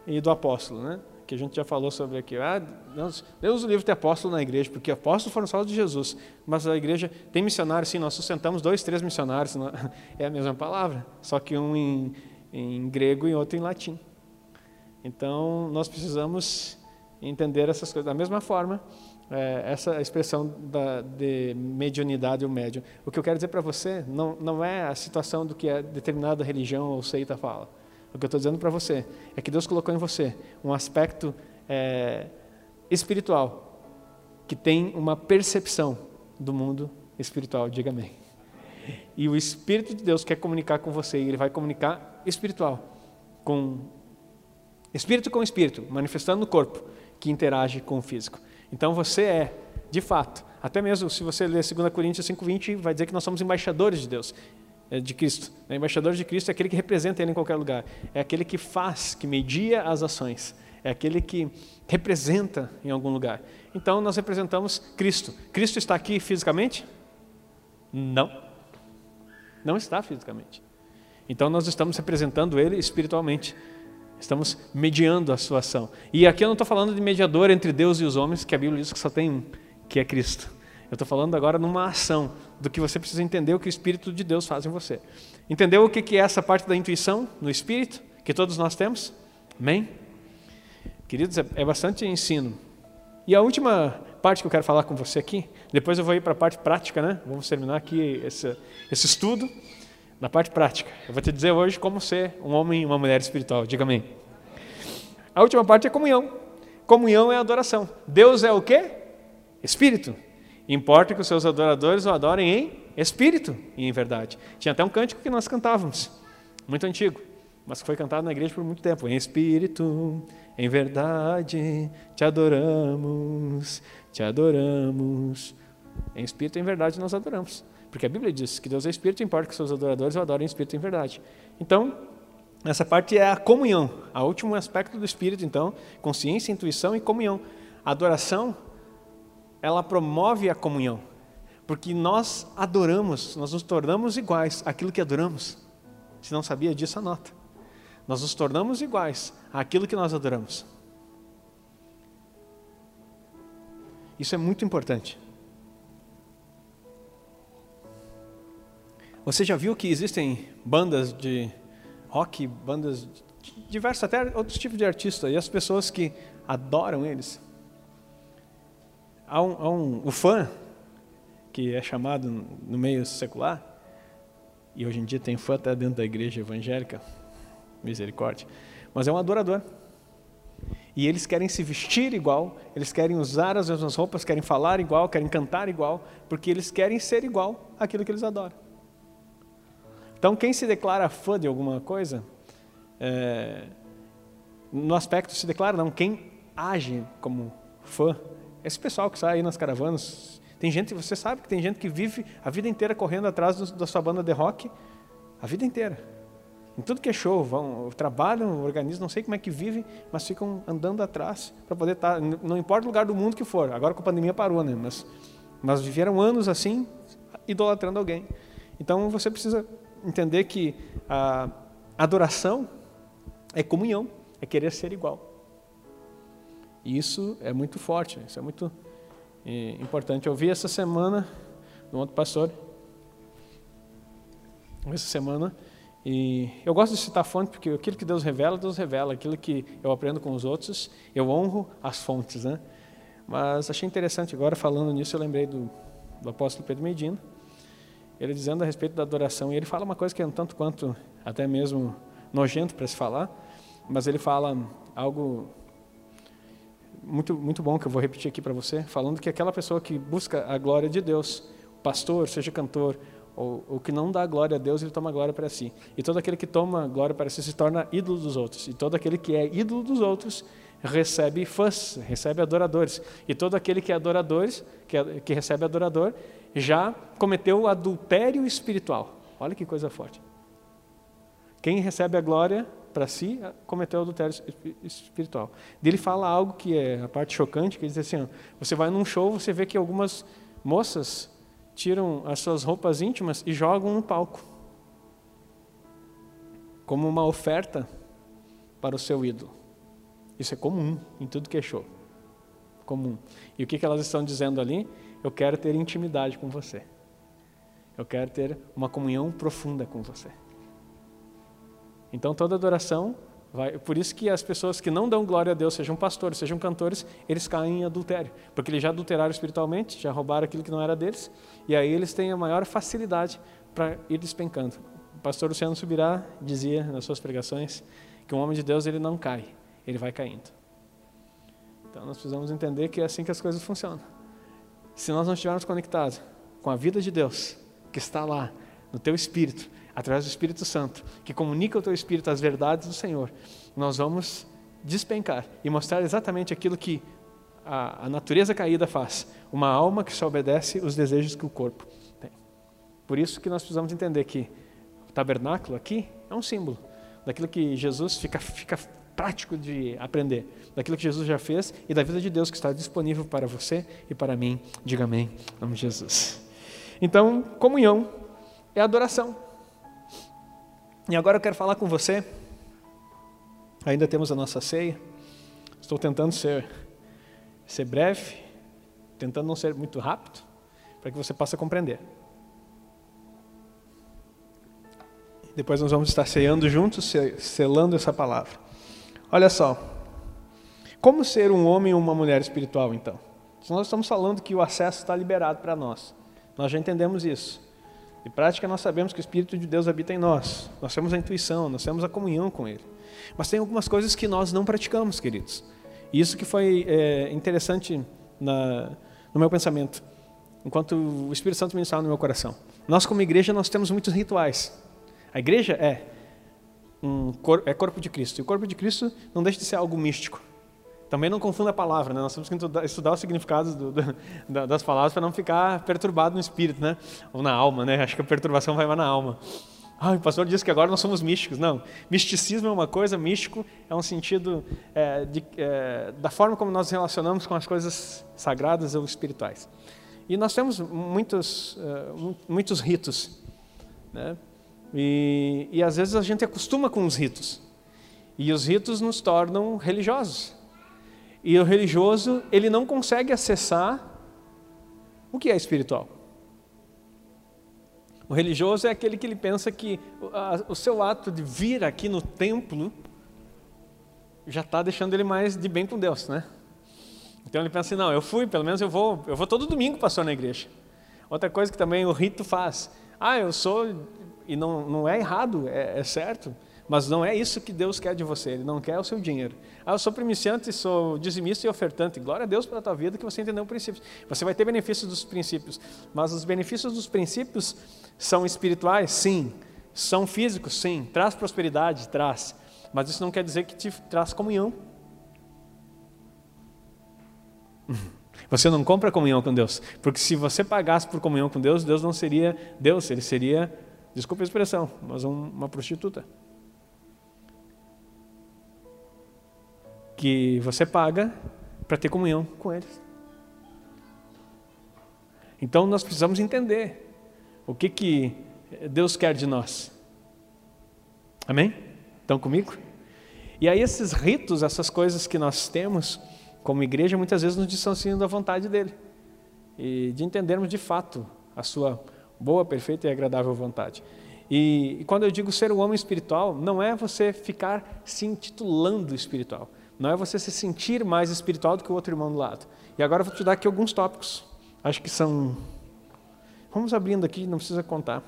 E do apóstolo, né? Que a gente já falou sobre aqui. Ah, Deus, Deus o livro tem apóstolo na igreja, porque apóstolos foram só de Jesus. Mas a igreja tem missionário, sim, nós sustentamos dois, três missionários. [LAUGHS] É a mesma palavra, só que um em, em grego e outro em latim. Então, nós precisamos entender essas coisas. Da mesma forma, é, essa expressão da, de mediunidade ou médium. O que eu quero dizer para você não, não é a situação do que a determinada religião ou seita fala. O que eu estou dizendo para você é que Deus colocou em você um aspecto é, espiritual que tem uma percepção do mundo espiritual. Diga amém. E o Espírito de Deus quer comunicar com você e ele vai comunicar espiritual com Espírito com espírito, manifestando no corpo, que interage com o físico. Então você é, de fato, até mesmo se você ler 2 Coríntios 5,20, vai dizer que nós somos embaixadores de Deus, é, de Cristo. O embaixador de Cristo é aquele que representa Ele em qualquer lugar, é aquele que faz, que media as ações, é aquele que representa em algum lugar. Então nós representamos Cristo. Cristo está aqui fisicamente? Não. Não está fisicamente. Então nós estamos representando Ele espiritualmente. Estamos mediando a sua ação. E aqui eu não estou falando de mediador entre Deus e os homens, que a Bíblia diz que só tem um, que é Cristo. Eu estou falando agora numa ação, do que você precisa entender o que o Espírito de Deus faz em você. Entendeu o que é essa parte da intuição no Espírito, que todos nós temos? Amém? Queridos, é, é bastante ensino. E a última parte que eu quero falar com você aqui, depois eu vou ir para a parte prática, né? Vamos terminar aqui esse, esse estudo na parte prática. Eu vou te dizer hoje como ser um homem e uma mulher espiritual. Diga amém. A última parte é comunhão. Comunhão é adoração. Deus é o quê? Espírito. Importa que os seus adoradores o adorem em espírito e em verdade. Tinha até um cântico que nós cantávamos, muito antigo, mas que foi cantado na igreja por muito tempo. Em espírito, em verdade, te adoramos, te adoramos. Em espírito e em verdade nós adoramos. Porque a Bíblia diz que Deus é espírito, importa que seus adoradores o adorem em espírito em verdade. Então, essa parte é a comunhão, o último aspecto do espírito, então, consciência, intuição e comunhão. A adoração, ela promove a comunhão, porque nós adoramos, nós nos tornamos iguais àquilo que adoramos. Se não sabia disso, anota. Nós nos tornamos iguais àquilo que nós adoramos. Isso é muito importante. Você já viu que existem bandas de rock, bandas de diversos, até outros tipos de artistas, e as pessoas que adoram eles? Há um, há um, o fã, que é chamado no meio secular, e hoje em dia tem fã até dentro da igreja evangélica, misericórdia, mas é um adorador. E eles querem se vestir igual, eles querem usar as mesmas roupas, querem falar igual, querem cantar igual, porque eles querem ser igual àquilo que eles adoram. Então, quem se declara fã de alguma coisa, é, no aspecto se declara, não, quem age como fã, esse pessoal que sai aí nas caravanas, tem gente, você sabe que tem gente que vive a vida inteira correndo atrás do, da sua banda de rock, a vida inteira. Em tudo que é show, vão, trabalham, organizam, não sei como é que vivem, mas ficam andando atrás para poder estar, tá, não importa o lugar do mundo que for. Agora com a pandemia parou, né? Mas, mas viveram anos assim, idolatrando alguém. Então você precisa entender que a adoração é comunhão, é querer ser igual. E isso é muito forte, isso é muito é, importante. Eu vi essa semana um outro pastor, essa semana, e eu gosto de citar fonte porque aquilo que Deus revela, Deus revela. Aquilo que eu aprendo com os outros, eu honro as fontes, né? Mas achei interessante agora falando nisso, eu lembrei do, do apóstolo Pedro Medina ele dizendo a respeito da adoração. E ele fala uma coisa que é um tanto quanto até mesmo nojento para se falar, mas ele fala algo muito, muito bom que eu vou repetir aqui para você, falando que aquela pessoa que busca a glória de Deus, pastor, seja cantor, O, o que não dá glória a Deus, ele toma glória para si. E todo aquele que toma glória para si se torna ídolo dos outros. E todo aquele que é ídolo dos outros recebe fãs, recebe adoradores. E todo aquele que é adoradores, que, é, que recebe adorador, já cometeu adultério espiritual. Olha que coisa forte. Quem recebe a glória para si cometeu adultério espiritual. Ele fala algo que é a parte chocante, que ele diz assim: ó, você vai num show, você vê que algumas moças tiram as suas roupas íntimas e jogam no palco como uma oferta para o seu ídolo. Isso é comum em tudo que é show. Comum. E o que elas estão dizendo ali? Eu quero ter intimidade com você. Eu quero ter uma comunhão profunda com você. Então toda adoração vai. Por isso que as pessoas que não dão glória a Deus, sejam pastores, sejam cantores, eles caem em adultério, porque eles já adulteraram espiritualmente, já roubaram aquilo que não era deles, e aí eles têm a maior facilidade para ir despencando. O pastor Luciano Subirá dizia nas suas pregações que um homem de Deus ele não cai, ele vai caindo. Então nós precisamos entender que é assim que as coisas funcionam. Se nós não estivermos conectados com a vida de Deus, que está lá no teu espírito, através do Espírito Santo, que comunica ao teu espírito as verdades do Senhor, nós vamos despencar e mostrar exatamente aquilo que a, a natureza caída faz, uma alma que só obedece os desejos que o corpo tem. Por isso que nós precisamos entender que o tabernáculo aqui é um símbolo daquilo que Jesus fica, fica prático de aprender, daquilo que Jesus já fez e da vida de Deus que está disponível para você e para mim. Diga amém, em nome Jesus. Então, comunhão é adoração. E agora eu quero falar com você. Ainda temos a nossa ceia. Estou tentando ser, ser breve, tentando não ser muito rápido, para que você possa compreender. Depois nós vamos estar ceando juntos, selando essa palavra. Olha só. Como ser um homem ou uma mulher espiritual, então? Se nós estamos falando que o acesso está liberado para nós, nós já entendemos isso. De prática, nós sabemos que o Espírito de Deus habita em nós. Nós temos a intuição, nós temos a comunhão com Ele. Mas tem algumas coisas que nós não praticamos, queridos. E isso que foi é, interessante na, no meu pensamento, enquanto o Espírito Santo ministrava no meu coração. Nós, como igreja, nós temos muitos rituais. A igreja é um cor, é corpo de Cristo. E o corpo de Cristo não deixa de ser algo místico. Também não confunda a palavra, né? nós temos que estudar, os significados do, do, [LAUGHS] das palavras para não ficar perturbado no espírito, né? ou na alma, né? acho que a perturbação vai mais na alma. Ah, o pastor disse que agora nós somos místicos. Não, misticismo é uma coisa, místico é um sentido é, de, é, da forma como nós relacionamos com as coisas sagradas ou espirituais. E nós temos muitos, uh, muitos ritos, né? E, e às vezes a gente acostuma com os ritos, e os ritos nos tornam religiosos. E o religioso, ele não consegue acessar o que é espiritual. O religioso é aquele que ele pensa que o seu ato de vir aqui no templo já está deixando ele mais de bem com Deus, né? Então ele pensa assim, não, eu fui, pelo menos eu vou, eu vou todo domingo pastor na igreja. Outra coisa que também o rito faz, ah, eu sou, e não, não é errado, é, é certo, mas não é isso que Deus quer de você, Ele não quer o seu dinheiro. Ah, eu sou primiciante, sou dizimista e ofertante. Glória a Deus pela tua vida que você entendeu o princípio. Você vai ter benefícios dos princípios, mas os benefícios dos princípios são espirituais? Sim. São físicos? Sim. Traz prosperidade? Traz. Mas isso não quer dizer que te traz comunhão. [LAUGHS] Você não compra comunhão com Deus, porque se você pagasse por comunhão com Deus, Deus não seria Deus, ele seria, desculpa a expressão, mas uma prostituta. que você paga para ter comunhão com eles. Então nós precisamos entender o que, que Deus quer de nós. Amém? Estão comigo? E aí esses ritos, essas coisas que nós temos como igreja, muitas vezes nos distanciam da vontade dele. E de entendermos de fato a sua boa, perfeita e agradável vontade. E, e quando eu digo ser um homem espiritual, não é você ficar se intitulando espiritual. Não é você se sentir mais espiritual do que o outro irmão do lado. E agora eu vou te dar aqui alguns tópicos. Acho que são. Vamos abrindo aqui, não precisa contar.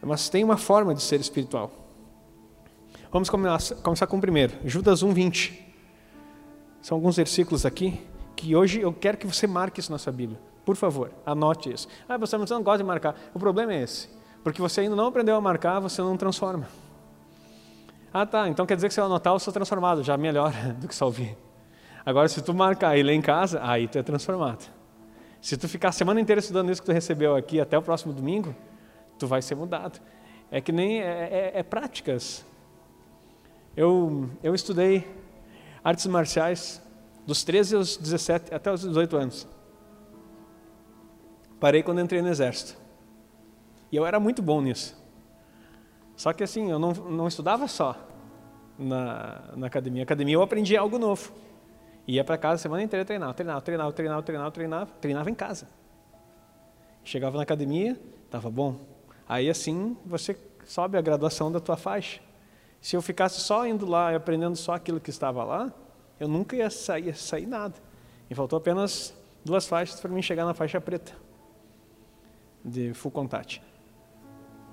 Mas tem uma forma de ser espiritual. Vamos começar com o primeiro, Judas 1, 20. São alguns versículos aqui que hoje eu quero que você marque isso na sua Bíblia. Por favor, anote isso. Ah, você não gosta de marcar. O problema é esse. Porque você ainda não aprendeu a marcar, você não transforma. Ah, tá. Então quer dizer que se eu anotar, eu sou transformado. Já melhor [LAUGHS] do que só ouvir. Agora, se tu marcar e ler em casa, aí tu é transformado. Se tu ficar a semana inteira estudando isso que tu recebeu aqui até o próximo domingo, tu vai ser mudado. É que nem é, é, é práticas. Eu, eu estudei artes marciais dos 13 aos 17 até os 18 anos. Parei quando entrei no exército. E eu era muito bom nisso. Só que assim, eu não, não estudava só na, na academia. Na academia eu aprendi algo novo. Ia para casa a semana inteira treinar, treinava, treinava, treinava, treinava, treinava, treinava em casa. Chegava na academia, estava bom. Aí assim você sobe a graduação da tua faixa. Se eu ficasse só indo lá e aprendendo só aquilo que estava lá, eu nunca ia sair, ia sair nada. E faltou apenas duas faixas para mim chegar na faixa preta de full contact.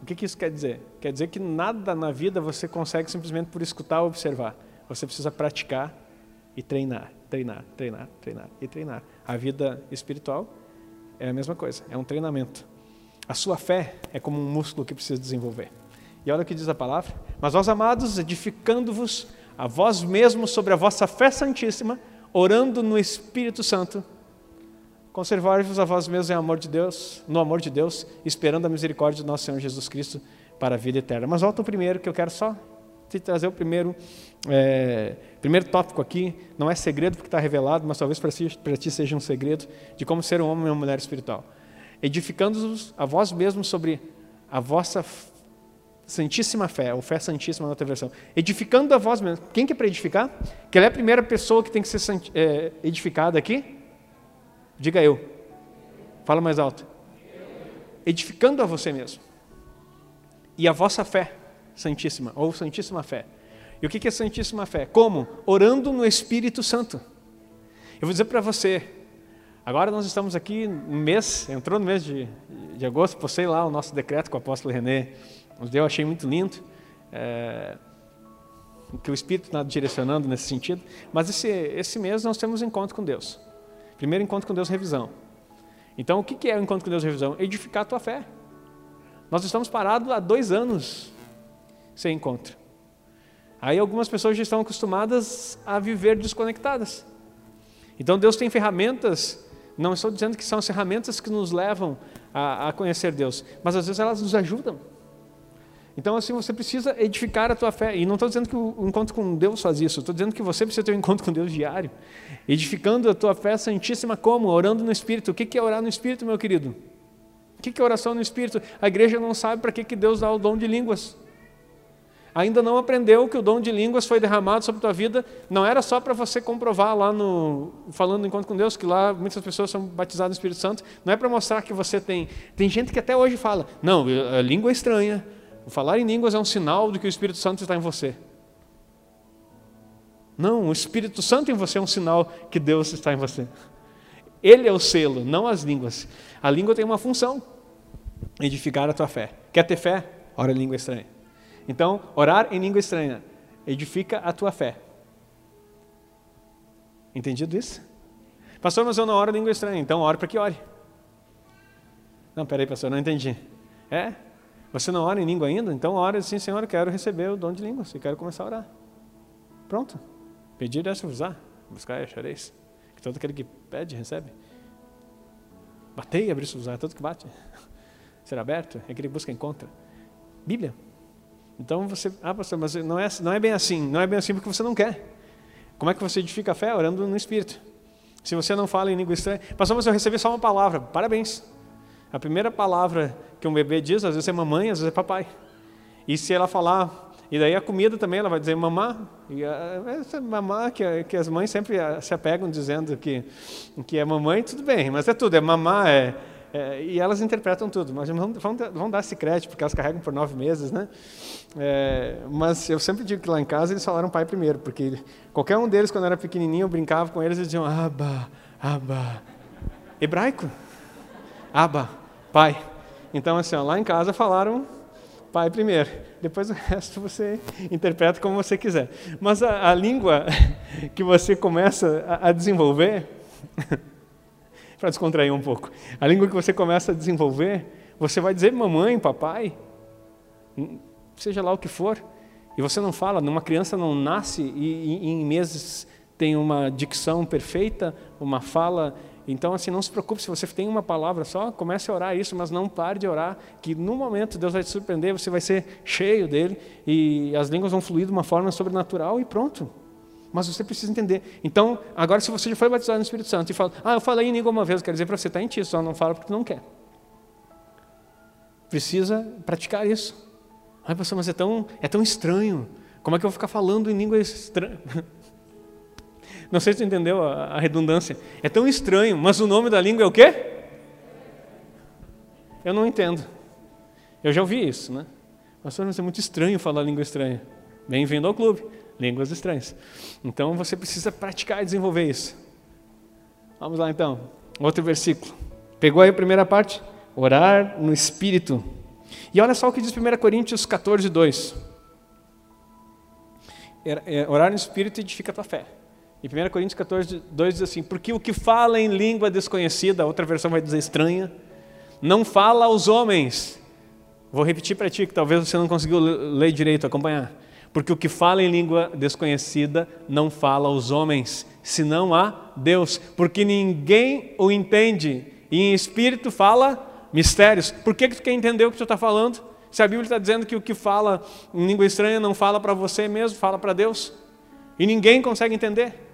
O que, que isso quer dizer? Quer dizer que nada na vida você consegue simplesmente por escutar ou observar. Você precisa praticar e treinar, treinar, treinar, treinar e treinar. A vida espiritual é a mesma coisa, é um treinamento. A sua fé é como um músculo que precisa desenvolver. E olha o que diz a palavra: Mas vós, amados, edificando-vos a vós mesmos sobre a vossa fé santíssima, orando no Espírito Santo, conservai-vos a vós mesmos em amor de Deus, no amor de Deus, esperando a misericórdia do nosso Senhor Jesus Cristo para a vida eterna. Mas volta o primeiro, que eu quero só te trazer o primeiro, é, primeiro tópico aqui. Não é segredo porque está revelado, mas talvez para ti, ti seja um segredo de como ser um homem e uma mulher espiritual. Edificando-vos a vós mesmos sobre a vossa Santíssima fé, ou fé santíssima na outra versão. Edificando a vós mesmos. Quem que é para edificar? Que ela é a primeira pessoa que tem que ser é, edificada aqui? Diga eu. Fala mais alto. Edificando a você mesmo. E a vossa fé santíssima, ou santíssima fé. E o que é santíssima fé? Como? Orando no Espírito Santo. Eu vou dizer para você, agora nós estamos aqui no mês, entrou no mês de, de agosto, postei lá o nosso decreto com o apóstolo René eu achei muito lindo. É, que o Espírito está direcionando nesse sentido. Mas esse, esse mês nós temos encontro com Deus. Primeiro encontro com Deus, revisão. Então, o que é o encontro com Deus, revisão? Edificar a tua fé. Nós estamos parados há dois anos sem encontro. Aí algumas pessoas já estão acostumadas a viver desconectadas. Então Deus tem ferramentas, não estou dizendo que são as ferramentas que nos levam a, a conhecer Deus, mas às vezes elas nos ajudam. Então, assim, você precisa edificar a tua fé. E não estou dizendo que o encontro com Deus faz isso. Estou dizendo que você precisa ter um encontro com Deus diário. Edificando a tua fé santíssima como? Orando no Espírito. O que é orar no Espírito, meu querido? O que é oração no Espírito? A igreja não sabe para que Deus dá o dom de línguas. Ainda não aprendeu que o dom de línguas foi derramado sobre a tua vida. Não era só para você comprovar lá no falando no encontro com Deus, que lá muitas pessoas são batizadas no Espírito Santo. Não é para mostrar que você tem. Tem gente que até hoje fala: não, a língua é estranha o falar em línguas é um sinal de que o Espírito Santo está em você. Não, o Espírito Santo em você é um sinal que Deus está em você. Ele é o selo, não as línguas. A língua tem uma função: edificar a tua fé. Quer ter fé? Ora em língua estranha. Então, orar em língua estranha edifica a tua fé. Entendido isso? Pastor, mas eu não oro em língua estranha, então ore para que ore. Não, peraí, pastor, não entendi. É? Você não ora em língua ainda? Então ora assim, Senhor, eu quero receber o dom de línguas e quero começar a orar. Pronto. Pedir é usar. Buscar e achareis. Que todo aquele que pede, recebe. Batei e abrir usar. Todo que bate. [LAUGHS] Ser aberto é aquele que busca encontra. Bíblia. Então você, ah, pastor, mas não é, não é bem assim. Não é bem assim porque você não quer. Como é que você edifica a fé? Orando no Espírito. Se você não fala em língua estranha, pastor, mas eu recebi só uma palavra. Parabéns. A primeira palavra que um bebê diz, às vezes é mamãe, às vezes é papai. E se ela falar, e daí a comida também, ela vai dizer mamá. E essa mamá que, que as mães sempre se apegam dizendo que, que é mamãe, tudo bem, mas é tudo, é mamá, é, é, e elas interpretam tudo, mas vão, vão, dar esse crédito, porque elas carregam por nove meses, né? É, mas eu sempre digo que lá em casa eles falaram pai primeiro, porque qualquer um deles, quando era pequenininho, eu brincava com eles e diziam, aba, aba. Hebraico. Aba, pai. Então, assim, ó, lá em casa falaram pai primeiro, depois o [LAUGHS] resto você interpreta como você quiser. Mas a, a língua [LAUGHS] que você começa a, a desenvolver [LAUGHS] para descontrair um pouco. A língua que você começa a desenvolver, você vai dizer mamãe, papai, seja lá o que for, e você não fala, uma criança não nasce e, e em meses tem uma dicção perfeita, uma fala. Então, assim, não se preocupe se você tem uma palavra só, comece a orar isso, mas não pare de orar, que no momento Deus vai te surpreender, você vai ser cheio dele e as línguas vão fluir de uma forma sobrenatural e pronto. Mas você precisa entender. Então, agora, se você já foi batizado no Espírito Santo e fala, ah, eu falei em língua uma vez, quer dizer para você, está em ti, só não fala porque não quer. Precisa praticar isso. Ai, pastor, mas é tão, é tão estranho. Como é que eu vou ficar falando em língua estranha? [LAUGHS] Não sei se você entendeu a, a redundância. É tão estranho, mas o nome da língua é o quê? Eu não entendo. Eu já ouvi isso, né? Pastor, mas é muito estranho falar língua estranha. Bem-vindo ao clube, línguas estranhas. Então você precisa praticar e desenvolver isso. Vamos lá então. Outro versículo. Pegou aí a primeira parte? Orar no Espírito. E olha só o que diz 1 Coríntios 14, 2. Orar no Espírito edifica a tua fé. E 1 Coríntios 14, 2 diz assim: Porque o que fala em língua desconhecida, outra versão vai dizer estranha, não fala aos homens. Vou repetir para ti, que talvez você não conseguiu ler direito, acompanhar. Porque o que fala em língua desconhecida não fala aos homens, senão a Deus. Porque ninguém o entende, e em espírito fala mistérios. Por que, que tu quer entender o que tu está falando? Se a Bíblia está dizendo que o que fala em língua estranha não fala para você mesmo, fala para Deus. E ninguém consegue entender.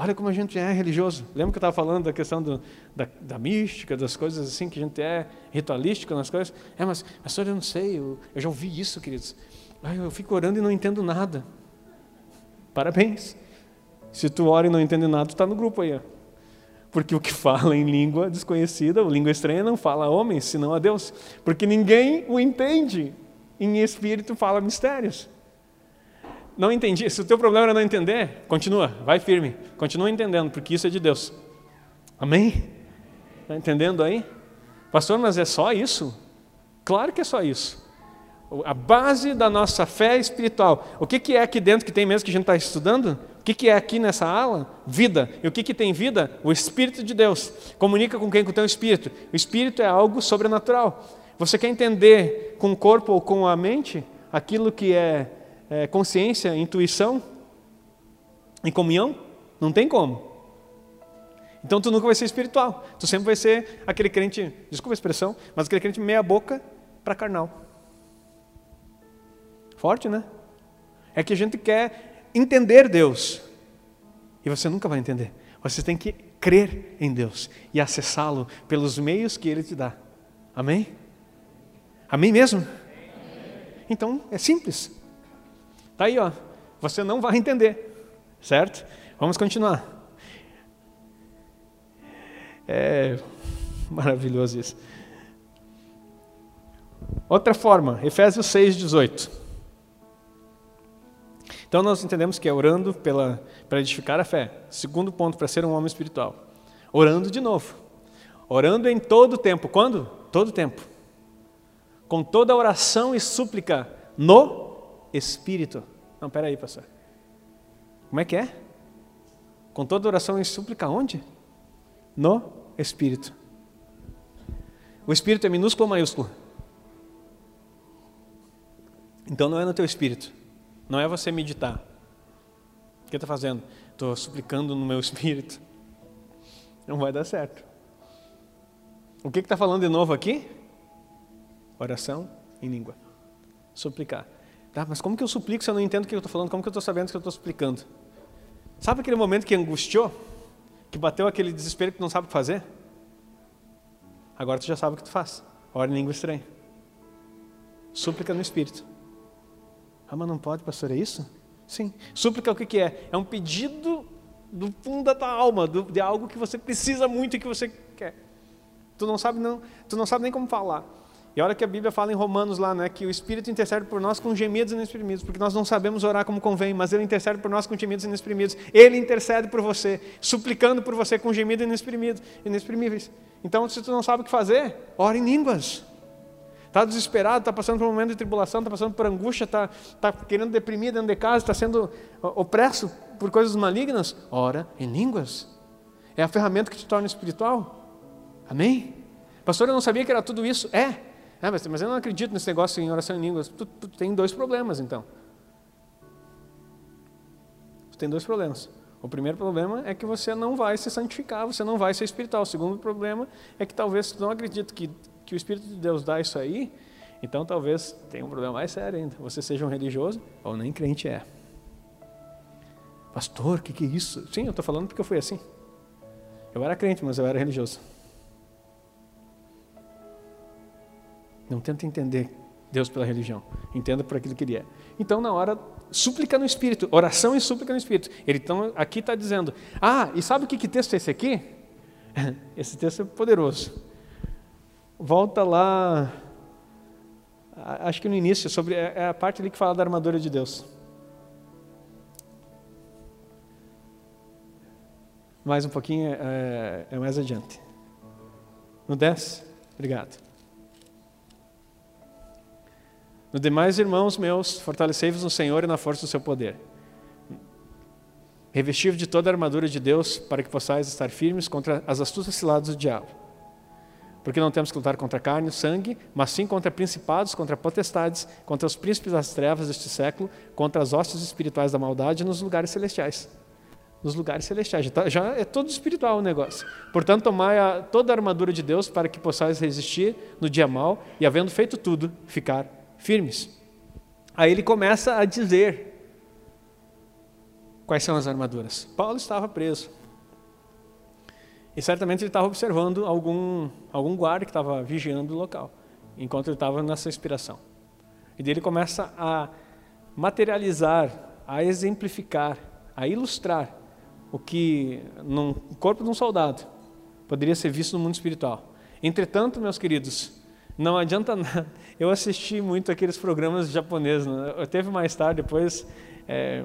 Olha como a gente é religioso. Lembra que eu estava falando da questão do, da, da, mística, das coisas assim, que a gente é ritualístico nas coisas? É, mas, pastor, eu não sei, eu, eu já ouvi isso, queridos. Ai, eu fico orando e não entendo nada. Parabéns. Se tu ora e não entende nada, tu está no grupo aí. Porque o que fala em língua desconhecida, ou língua estranha, não fala a homens, senão a Deus. Porque ninguém o entende. Em espírito fala mistérios. Não entendi. Se o teu problema era não entender, continua, vai firme. Continua entendendo, porque isso é de Deus. Amém? Está entendendo aí? Pastor, mas é só isso? Claro que é só isso. A base da nossa fé espiritual. O que, que é aqui dentro que tem mesmo que a gente está estudando? que, que é aqui nessa ala? Vida. E o que, que tem vida? O Espírito de Deus. Comunica com quem? Com o teu Espírito. O Espírito é algo sobrenatural. Você quer entender com o corpo ou com a mente aquilo que é, é consciência, intuição e comunhão? Não tem como. Então tu nunca vai ser espiritual. Tu sempre vai ser aquele crente, desculpa a expressão, mas aquele crente meia boca para carnal. Forte, né? É que a gente quer entender Deus. E você nunca vai entender. Você tem que crer em Deus e acessá-lo pelos meios que Ele te dá. Amém? Amém mesmo? Então, é simples. Tá aí, ó. Você não vai entender. Certo? Vamos continuar. É maravilhoso isso. Outra forma, Efésios 6, 18. Então nós entendemos que é orando pela, para edificar a fé. Segundo ponto, para ser um homem espiritual. Orando de novo. Orando em todo tempo. Quando? Todo tempo. Com toda oração e súplica no Espírito. Não, peraí, pastor. Como é que é? Com toda oração e súplica onde? No Espírito. O Espírito é minúsculo ou maiúsculo? Então não é no teu Espírito. Não é você meditar. O que está fazendo? Estou suplicando no meu [LAUGHS] espírito. Não vai dar certo. O que está falando de novo aqui? Oração em língua. Suplicar. Tá, mas como que eu suplico se eu não entendo o que eu estou falando? Como que eu estou sabendo que eu estou suplicando? Sabe aquele momento que angustiou? Que bateu aquele desespero que não sabe o que fazer? Agora tu já sabe o que tu faz. Ora em língua estranha. Súplica no Espírito. Ah, mas não pode, pastor, é isso? Sim. Súplica o que, que é? É um pedido do fundo da tua alma, do, de algo que você precisa muito e que você quer. Tu não sabe não, tu não sabe nem como falar. E olha que a Bíblia fala em Romanos lá, né, que o Espírito intercede por nós com gemidos inexprimidos, porque nós não sabemos orar como convém, mas Ele intercede por nós com gemidos inexprimidos. Ele intercede por você, suplicando por você com gemidos inexprimidos, inexprimíveis. Então, se tu não sabe o que fazer, ore em línguas. Está desesperado, está passando por um momento de tribulação, está passando por angústia, está, está querendo deprimir dentro de casa, está sendo opresso por coisas malignas. Ora em línguas. É a ferramenta que te torna espiritual. Amém? Pastor, eu não sabia que era tudo isso. É. é mas, mas eu não acredito nesse negócio em oração em línguas. Tu, tu tem dois problemas, então. Tu tem dois problemas. O primeiro problema é que você não vai se santificar, você não vai ser espiritual. O segundo problema é que talvez tu não acredite que, que o Espírito de Deus dá isso aí, então talvez tenha um problema mais sério ainda. Você seja um religioso ou nem crente é. Pastor, o que, que é isso? Sim, eu estou falando porque eu fui assim. Eu era crente, mas eu era religioso. Não tenta entender Deus pela religião. Entenda por aquilo que Ele é. Então, na hora, súplica no Espírito. Oração e súplica no Espírito. Ele então, aqui está dizendo, ah, e sabe o que, que texto é esse aqui? [LAUGHS] Esse texto é poderoso. Volta lá, acho que no início, sobre é, é a parte ali que fala da armadura de Deus. Mais um pouquinho, é, é mais adiante. No 10? Obrigado. No demais, irmãos meus, fortalecei-vos no Senhor e na força do seu poder. Revestiv de toda a armadura de Deus, para que possais estar firmes contra as astutas ciladas do diabo. Porque não temos que lutar contra carne e sangue, mas sim contra principados, contra potestades, contra os príncipes das trevas deste século, contra as hostes espirituais da maldade nos lugares celestiais. Nos lugares celestiais. Já é todo espiritual o negócio. Portanto, tomai a, toda a armadura de Deus para que possais resistir no dia mal e, havendo feito tudo, ficar firmes. Aí ele começa a dizer quais são as armaduras. Paulo estava preso. E certamente ele estava observando algum, algum guarda que estava vigiando o local, enquanto ele estava nessa inspiração. E dele começa a materializar, a exemplificar, a ilustrar o que no corpo de um soldado poderia ser visto no mundo espiritual. Entretanto, meus queridos, não adianta nada. Eu assisti muito aqueles programas japoneses. Né? Eu teve mais tarde, depois. É,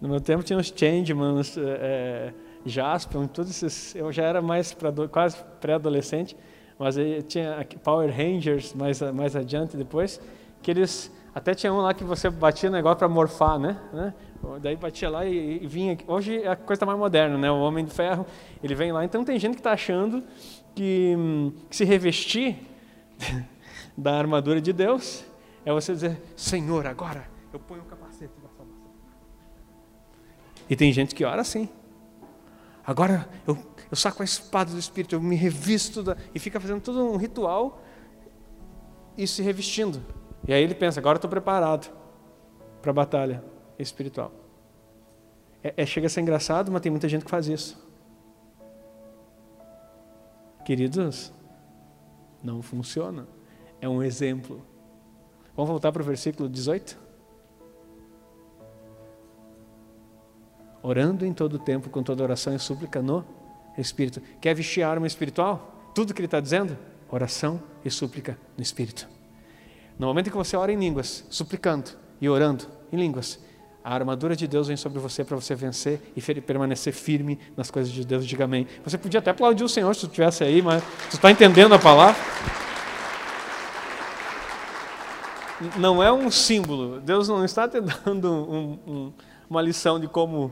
no meu tempo tinha os Changemans, é, Jaspion, todos esses. Eu já era mais pra, quase pré-adolescente, mas tinha Power Rangers mais, mais adiante depois, que eles. Até tinha um lá que você batia negócio para morfar, né? né? Daí batia lá e, e vinha. Hoje é a coisa mais moderna, né? O Homem de Ferro, ele vem lá. Então tem gente que está achando que, hum, que se revestir [LAUGHS] da armadura de Deus é você dizer: Senhor, agora eu ponho o capacete da salvação. E tem gente que ora assim. Agora eu, eu saco a espada do Espírito, eu me revisto da, e fica fazendo todo um ritual e se revestindo. E aí ele pensa: agora estou preparado para a batalha espiritual. É, é, chega a ser engraçado, mas tem muita gente que faz isso. Queridos, não funciona. É um exemplo. Vamos voltar para o versículo 18? Orando em todo tempo, com toda oração e súplica no Espírito. Quer vestir a arma espiritual? Tudo que ele está dizendo? Oração e súplica no Espírito. No momento em que você ora em línguas, suplicando e orando em línguas, a armadura de Deus vem sobre você para você vencer e permanecer firme nas coisas de Deus. Diga amém. Você podia até aplaudir o Senhor se você estivesse aí, mas você está entendendo a palavra? Não é um símbolo. Deus não está te [LAUGHS] dando um, um, uma lição de como.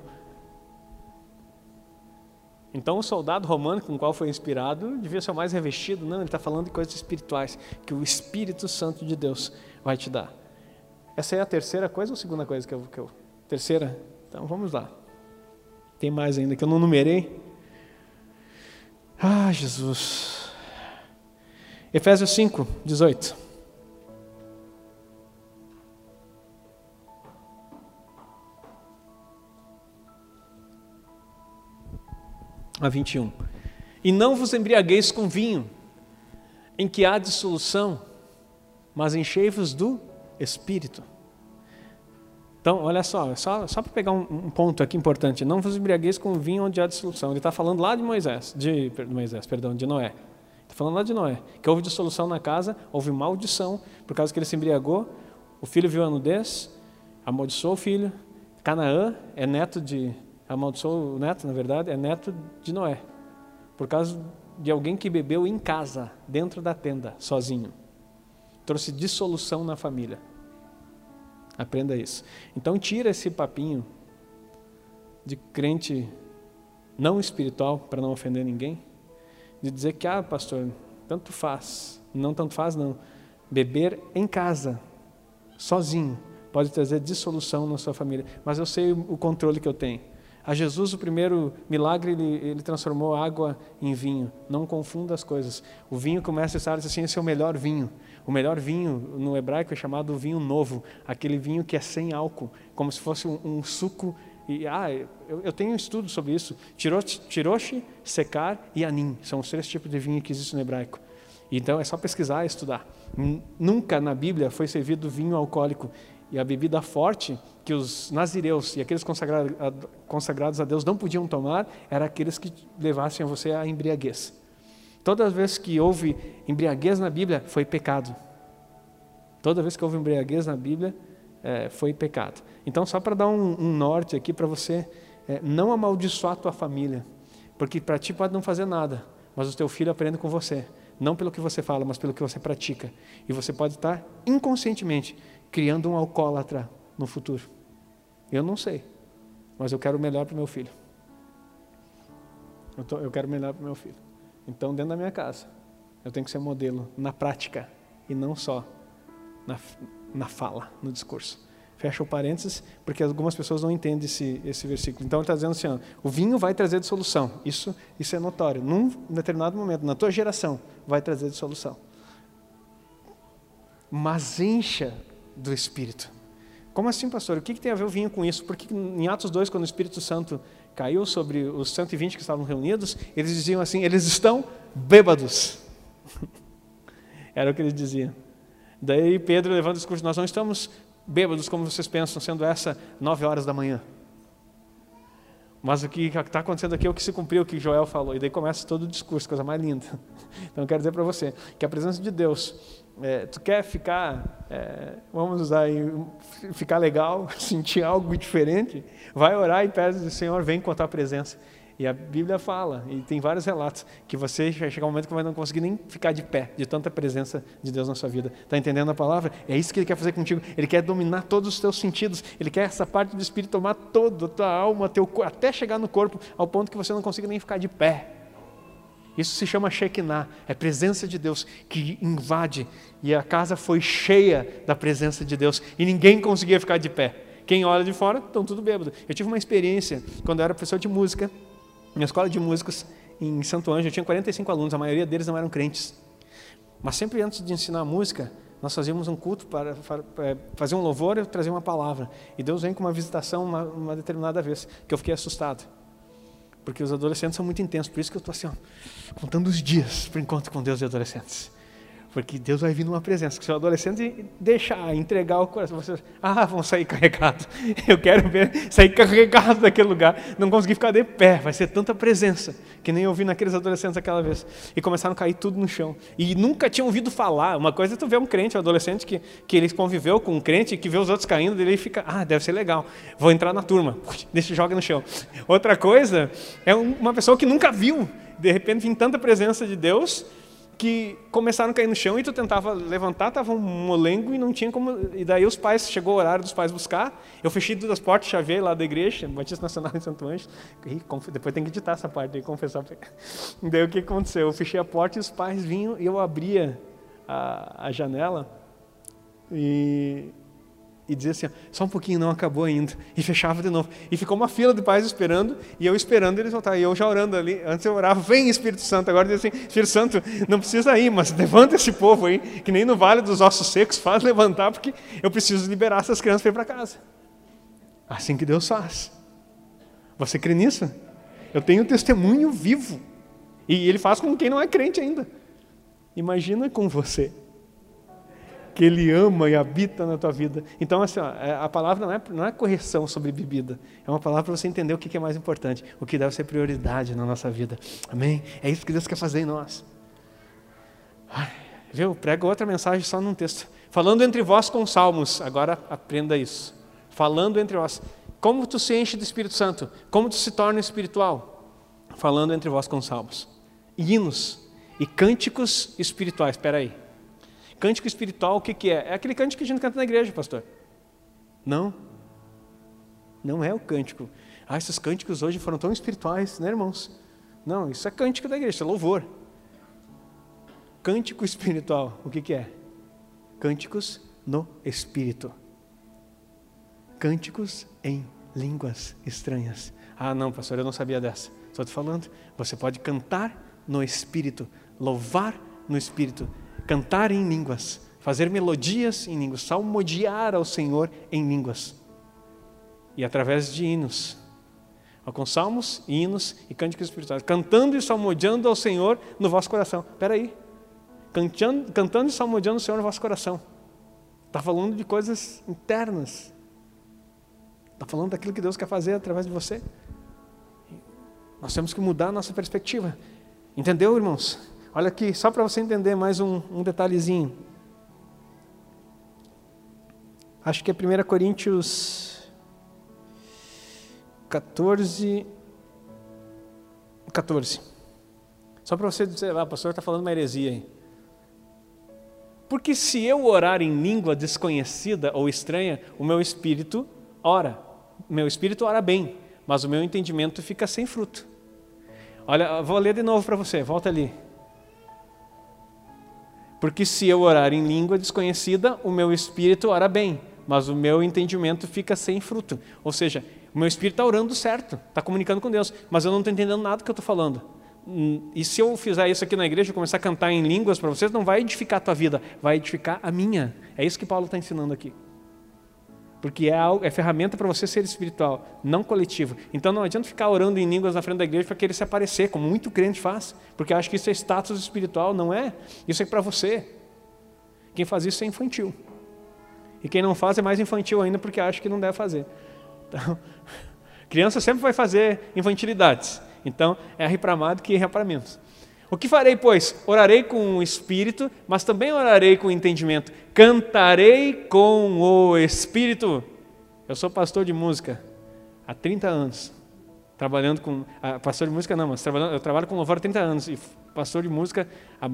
Então, o soldado romano com o qual foi inspirado devia ser o mais revestido. Não, ele está falando de coisas espirituais que o Espírito Santo de Deus vai te dar. Essa é a terceira coisa ou a segunda coisa que eu, que eu Terceira? Então vamos lá. Tem mais ainda que eu não numerei. Ah, Jesus. Efésios 5, 18. A 21. E não vos embriagueis com vinho, em que há dissolução, mas enchei-vos do Espírito então, olha só, só, só para pegar um, um, ponto aqui importante, não vos embriagueis com vinho onde há dissolução. Ele está falando lá de Moisés, de, de Moisés, perdão, de Noé. Está falando lá de Noé, que houve dissolução na casa, houve maldição, por causa que ele se embriagou, o filho viu a nudez, amaldiçoou o filho, Canaã é neto de, amaldiçoou o neto, na verdade, é neto de Noé, por causa de alguém que bebeu em casa, dentro da tenda, sozinho. Trouxe dissolução na família. Aprenda isso. Então tira esse papinho de crente não espiritual, para não ofender ninguém, de dizer que, ah, pastor, tanto faz, não tanto faz, não. Beber em casa, sozinho, pode trazer dissolução na sua família, mas eu sei o controle que eu tenho. A Jesus, o primeiro milagre, ele, ele transformou água em vinho. Não confunda as coisas. O vinho começa a estar assim, esse é o melhor vinho. O melhor vinho no hebraico é chamado vinho novo, aquele vinho que é sem álcool, como se fosse um, um suco. E, ah, eu, eu, tenho um estudo sobre isso. Tiroshi, secar e anim são os três tipos de vinho que existem no hebraico. Então é só pesquisar e estudar. Nunca na Bíblia foi servido vinho alcoólico. E a bebida forte que os nazireus e aqueles consagrados a Deus não podiam tomar era aqueles que levassem você à embriaguez. Toda vez que houve embriaguez na Bíblia, foi pecado. Toda vez que houve embriaguez na Bíblia, é, foi pecado. Então, só para dar um, um, norte aqui para você, é, não amaldiçoar a tua família, porque para ti pode não fazer nada, mas o teu filho aprende com você, não pelo que você fala, mas pelo que você pratica. E você pode estar inconscientemente criando um alcoólatra no futuro. Eu não sei, mas eu quero o melhor para o meu filho. Eu, tô, eu quero o melhor para o meu filho. Então, dentro da minha casa, eu tenho que ser modelo na prática e não só na, na fala, no discurso. Fecha o parênteses, porque algumas pessoas não entendem esse, esse versículo. Então ele está dizendo assim: ó, o vinho vai trazer dissolução. Isso, isso é notório. Num determinado momento, na tua geração, vai trazer dissolução. Mas encha do Espírito. Como assim, pastor? O que, que tem a ver o vinho com isso? Porque em Atos 2, quando o Espírito Santo caiu sobre os 120 que estavam reunidos, eles diziam assim: eles estão bêbados. [LAUGHS] Era o que eles diziam. Daí Pedro levando o discurso: nós não estamos bêbados como vocês pensam, sendo essa nove horas da manhã. Mas o que está acontecendo aqui é o que se cumpriu, o que Joel falou. E daí começa todo o discurso, coisa mais linda. [LAUGHS] Então quero dizer para você que a presença de Deus é, tu quer ficar, é, vamos usar aí, ficar legal, [LAUGHS] sentir algo diferente, vai orar e pede, Senhor, vem com a tua presença. E a Bíblia fala, e tem vários relatos, que você vai chegar um momento que vai não conseguir nem ficar de pé, de tanta presença de Deus na sua vida. Está entendendo a palavra? É isso que Ele quer fazer contigo. Ele quer dominar todos os teus sentidos. Ele quer essa parte do Espírito tomar toda a tua alma, teu, até chegar no corpo, ao ponto que você não consiga nem ficar de pé. Isso se chama Shekinah, é presença de Deus que invade. E a casa foi cheia da presença de Deus e ninguém conseguia ficar de pé. Quem olha de fora, estão tudo bêbado. Eu tive uma experiência quando eu era professor de música, minha escola de músicos em Santo Ângelo, eu tinha 45 alunos, a maioria deles não eram crentes. Mas sempre antes de ensinar música, nós fazíamos um culto para, é, fazer um louvor e trazer uma palavra. E Deus vem com uma visitação uma, uma determinada vez, que eu fiquei assustado. Porque os adolescentes são muito intensos, por isso que eu estou assim, ó, contando os dias para o encontro com Deus e adolescentes. Porque Deus vai vir numa presença. Se o adolescente deixar, entregar o coração, você, ah, vão sair carregados. [LAUGHS] Eu quero ver sair carregado daquele lugar. Não conseguir ficar de pé. Vai ser tanta presença que nem eu vi naqueles adolescentes aquela vez. E começaram a cair tudo no chão. E nunca tinham ouvido falar. Uma coisa é tu ver um crente, um adolescente que, que ele conviveu com um crente, que vê os outros caindo, ele fica, ah, deve ser legal. Vou entrar na turma. [LAUGHS] Deixa, joga no chão. Outra coisa é uma pessoa que nunca viu. De repente, vem tanta presença de Deus que começaram a cair no chão e tu tentava levantar, tava um molengo e não tinha como. E daí os pais, chegou o horário dos pais buscar, eu fechei todas as portas, chavei lá da igreja, Batista Nacional em Santo Anjo, e depois tem que editar essa parte aí, confessar. E [LAUGHS] daí o que aconteceu? Eu fechei a porta e os pais vinham e eu abria a, a janela e e dizia assim, só um pouquinho, não acabou ainda. E fechava de novo. E ficou uma fila de pais esperando, e eu esperando eles voltarem. E eu já orando ali. Antes eu orava, vem Espírito Santo. Agora diz assim, Espírito Santo, não precisa ir, mas levanta esse povo aí, que nem no Vale dos Ossos Secos, faz levantar, porque eu preciso liberar essas crianças para ir para casa. Assim que Deus faz. Você crê nisso? Eu tenho testemunho vivo. E ele faz com quem não é crente ainda. Imagina com você que Ele ama e habita na tua vida. Então, assim, ó, é, a palavra não é, não é correção sobre bebida, é uma palavra para você entender o que é mais importante, o que deve ser prioridade na nossa vida. Amém? É isso que Deus quer fazer em nós. Ai, viu? Prega outra mensagem só num texto. Falando entre vós com salmos, agora aprenda isso. Falando entre vós. Como tu se enche do Espírito Santo? Como tu se torna espiritual? Falando entre vós com salmos. Hinos e cânticos espirituais. Espera aí. Cântico espiritual, o que, que é? É aquele cântico que a gente canta na igreja, pastor. Não. Não é o cântico. Ah, esses cânticos hoje foram tão espirituais, né, irmãos? Não, isso é cântico da igreja, isso é louvor. Cântico espiritual, o que, que é? Cânticos no Espírito. Cânticos em línguas estranhas. Ah, não, pastor, eu não sabia dessa. Estou te falando. Você pode cantar no Espírito, louvar no Espírito, cantar em línguas, fazer melodias em línguas, salmodiar ao Senhor em línguas. E através de hinos, com salmos, hinos e cânticos espirituais, cantando e salmodiando ao Senhor no vosso coração. Espera aí, cantando, cantando e salmodiando ao Senhor no vosso coração. Está falando de coisas internas. Está falando daquilo que Deus quer fazer através de você. Nós temos que mudar a nossa perspectiva. Entendeu, irmãos? Olha aqui, só para você entender mais um, um detalhezinho. Acho que é 1 Coríntios 14. 14. Só para você dizer, ah, pastor está falando uma heresia aí. Porque se eu orar em língua desconhecida ou estranha, o meu espírito ora. Meu espírito ora bem, mas o meu entendimento fica sem fruto. Olha, vou ler de novo para você, volta ali. Porque se eu orar em língua desconhecida, o meu espírito ora bem, mas o meu entendimento fica sem fruto. Ou seja, o meu espírito está orando certo, está comunicando com Deus, mas eu não estou entendendo nada do que eu estou falando. Hum, e se eu fizer isso aqui na igreja, começar a cantar em línguas para vocês, não vai edificar a tua vida, vai edificar a minha. É isso que Paulo está ensinando aqui porque é, algo, é ferramenta para você ser espiritual, não coletivo. Então não adianta ficar orando em línguas na frente da igreja para querer se aparecer, como muito crente faz, porque acha que isso é status espiritual, não é. Isso é para você. Quem faz isso é infantil. E quem não faz é mais infantil ainda porque acha que não deve fazer. Então, [LAUGHS] criança sempre vai fazer infantilidades. Então, é rir para mais do que rir para menos. O que farei, pois? Orarei com o espírito, mas também orarei com o entendimento. Cantarei com o espírito. Eu sou pastor de música há 30 anos. Trabalhando com. Ah, pastor de música não, mas eu trabalho com louvor há 30 anos e pastor de música há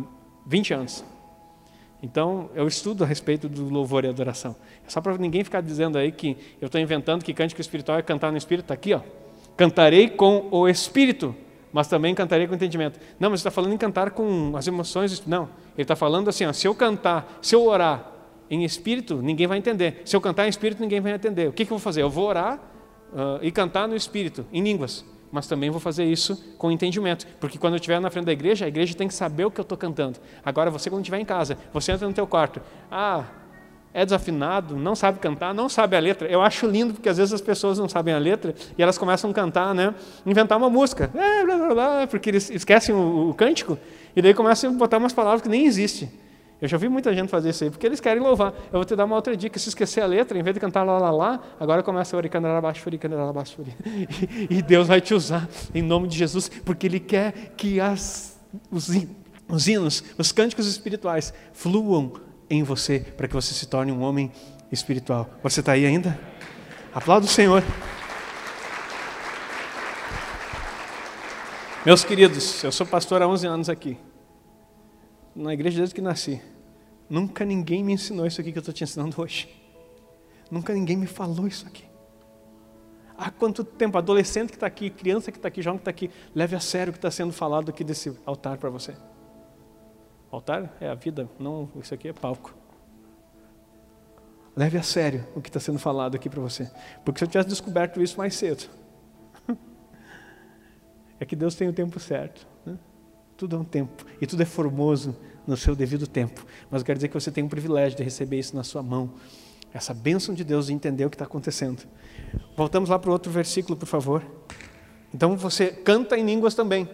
20 anos. Então, eu estudo a respeito do louvor e adoração. É só para ninguém ficar dizendo aí que eu estou inventando que cântico espiritual é cantar no espírito. Está aqui, ó. Cantarei com o espírito mas também cantarei com entendimento. Não, mas está falando em cantar com as emoções. Não, ele está falando assim: ó, se eu cantar, se eu orar em espírito, ninguém vai entender. Se eu cantar em espírito, ninguém vai entender. O que, que eu vou fazer? Eu vou orar uh, e cantar no espírito, em línguas. Mas também vou fazer isso com entendimento, porque quando eu estiver na frente da igreja, a igreja tem que saber o que eu estou cantando. Agora, você quando estiver em casa, você entra no teu quarto, ah, é desafinado, não sabe cantar, não sabe a letra. Eu acho lindo porque às vezes as pessoas não sabem a letra e elas começam a cantar, né? Inventar uma música, é, blá, blá, blá, porque eles esquecem o, o, cântico e daí começam a botar umas palavras que nem existem. Eu já vi muita gente fazer isso aí, porque eles querem louvar. Eu vou te dar uma outra dica: se esquecer a letra, em vez de cantar lá, lá, lá, agora começa a oricanar abaixo. [LAUGHS] E Deus vai te usar em nome de Jesus, porque Ele quer que as, os, os hinos, os cânticos espirituais fluam em você para que você se torne um homem espiritual. Você está aí ainda? Aplauda o Senhor. Meus queridos, eu sou pastor há 11 anos aqui, na igreja desde que nasci. Nunca ninguém me ensinou isso aqui que eu estou te ensinando hoje. Nunca ninguém me falou isso aqui. Há quanto tempo, adolescente que está aqui, criança que está aqui, jovem que está aqui, leve a sério o que está sendo falado aqui desse altar para você. Altar é a vida, não, isso aqui é palco. Leve a sério o que está sendo falado aqui para você. Porque se eu tivesse descoberto isso mais cedo, [LAUGHS] é que Deus tem o tempo certo. Né? Tudo é um tempo. E tudo é formoso no seu devido tempo. Mas eu quero dizer que você tem o privilégio de receber isso na sua mão. Essa bênção de Deus de entender o que está acontecendo. Voltamos lá para o outro versículo, por favor. Então você canta em línguas também.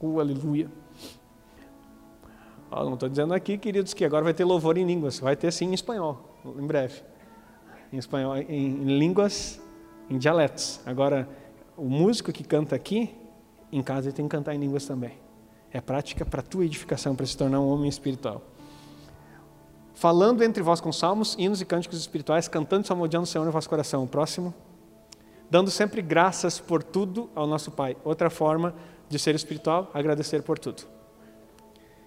Uh, aleluia. Oh, não estou dizendo aqui, queridos, que agora vai ter louvor em línguas. Vai ter sim em espanhol, em breve. Em espanhol, em, em línguas, em dialetos. Agora, o músico que canta aqui, em casa ele tem que cantar em línguas também. É prática para a tua edificação, para se tornar um homem espiritual. Falando entre vós com salmos, hinos e cânticos espirituais, cantando e salmodiando o Senhor no vosso coração. O próximo. Dando sempre graças por tudo ao nosso Pai. Outra forma de ser espiritual, agradecer por tudo.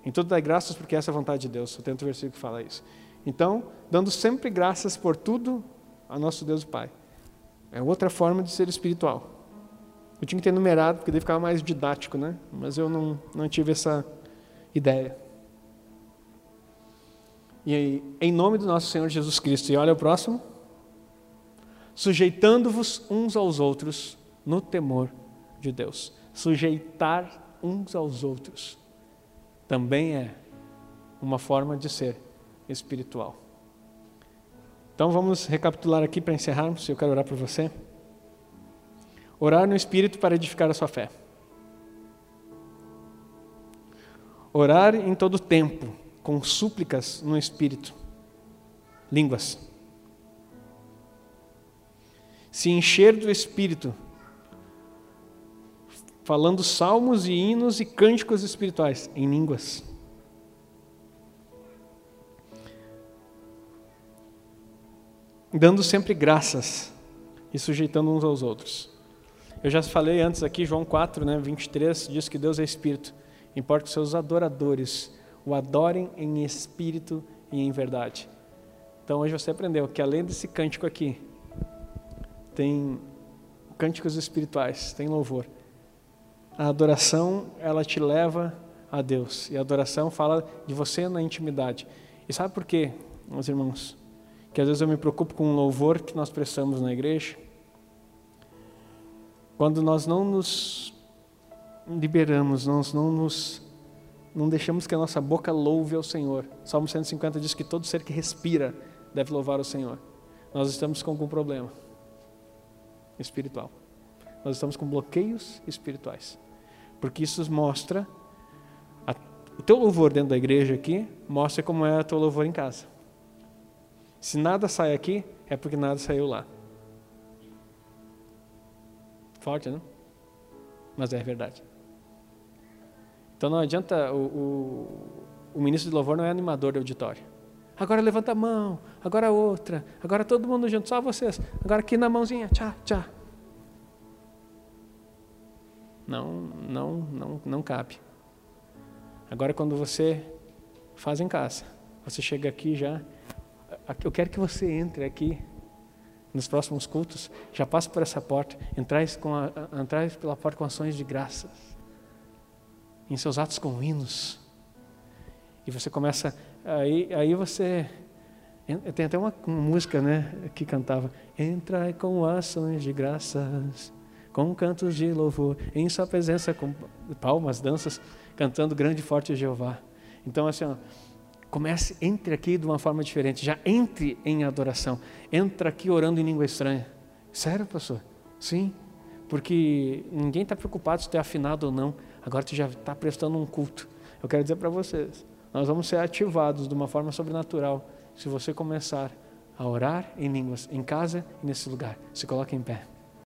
Em tudo dai graças porque essa é a vontade de Deus. Tem outro versículo que fala isso. Então, dando sempre graças por tudo a nosso Deus Pai. É outra forma de ser espiritual. Eu tinha que ter numerado, porque daí ficava mais didático, né? Mas eu não, não tive essa ideia. E aí, em nome do nosso Senhor Jesus Cristo, e olha o próximo. Sujeitando-vos uns aos outros no temor de Deus. Sujeitar uns aos outros também é uma forma de ser espiritual. Então vamos recapitular aqui para encerrarmos. Eu quero orar por você. Orar no Espírito para edificar a sua fé. Orar em todo tempo, com súplicas no Espírito. Línguas. Se encher do Espírito, falando salmos e hinos e cânticos espirituais em línguas. Dando sempre graças e sujeitando uns aos outros. Eu já falei antes aqui, João 4, né, 23, diz que Deus é Espírito. Importa que seus adoradores o adorem em espírito e em verdade. Então hoje você aprendeu que além desse cântico aqui, tem cânticos espirituais, tem louvor. A adoração, ela te leva a Deus. E a adoração fala de você na intimidade. E sabe por quê, meus irmãos? Que às vezes eu me preocupo com o louvor que nós prestamos na igreja quando nós não nos liberamos, nós não nos não deixamos que a nossa boca louve ao Senhor. Salmo 150 diz que todo ser que respira deve louvar o Senhor. Nós estamos com algum problema espiritual. Nós estamos com bloqueios espirituais. Porque isso mostra a, o teu louvor dentro da igreja aqui mostra como é o teu louvor em casa. Se nada sai aqui, é porque nada saiu lá. Forte, né? Mas é verdade. Então não adianta, o, o, o ministro de louvor não é animador de auditório. Agora levanta a mão, agora outra, agora todo mundo junto, só vocês. Agora aqui na mãozinha, tchá, tchá. Não, não, não, não cabe. Agora quando você faz em casa, você chega aqui já, eu quero que você entre aqui nos próximos cultos, já passe por essa porta, entrais, com a, entrais pela porta com ações de graças, em seus atos com hinos. E você começa, aí, aí você, tem até uma, música né, que cantava, entrai com ações de graças, com cantos de louvor, em sua presença com palmas, danças, cantando grande e forte Jeová. Então assim, ó, Comece, entre aqui de uma forma diferente. Já entre em adoração. Entra aqui orando em língua estranha. Sério, pastor? Sim. Porque ninguém está preocupado se tu é afinado ou não. Agora tu já está prestando um culto. Eu quero dizer para vocês, nós vamos ser ativados de uma forma sobrenatural se você começar a orar em línguas, em casa e nesse lugar. Se coloque em pé.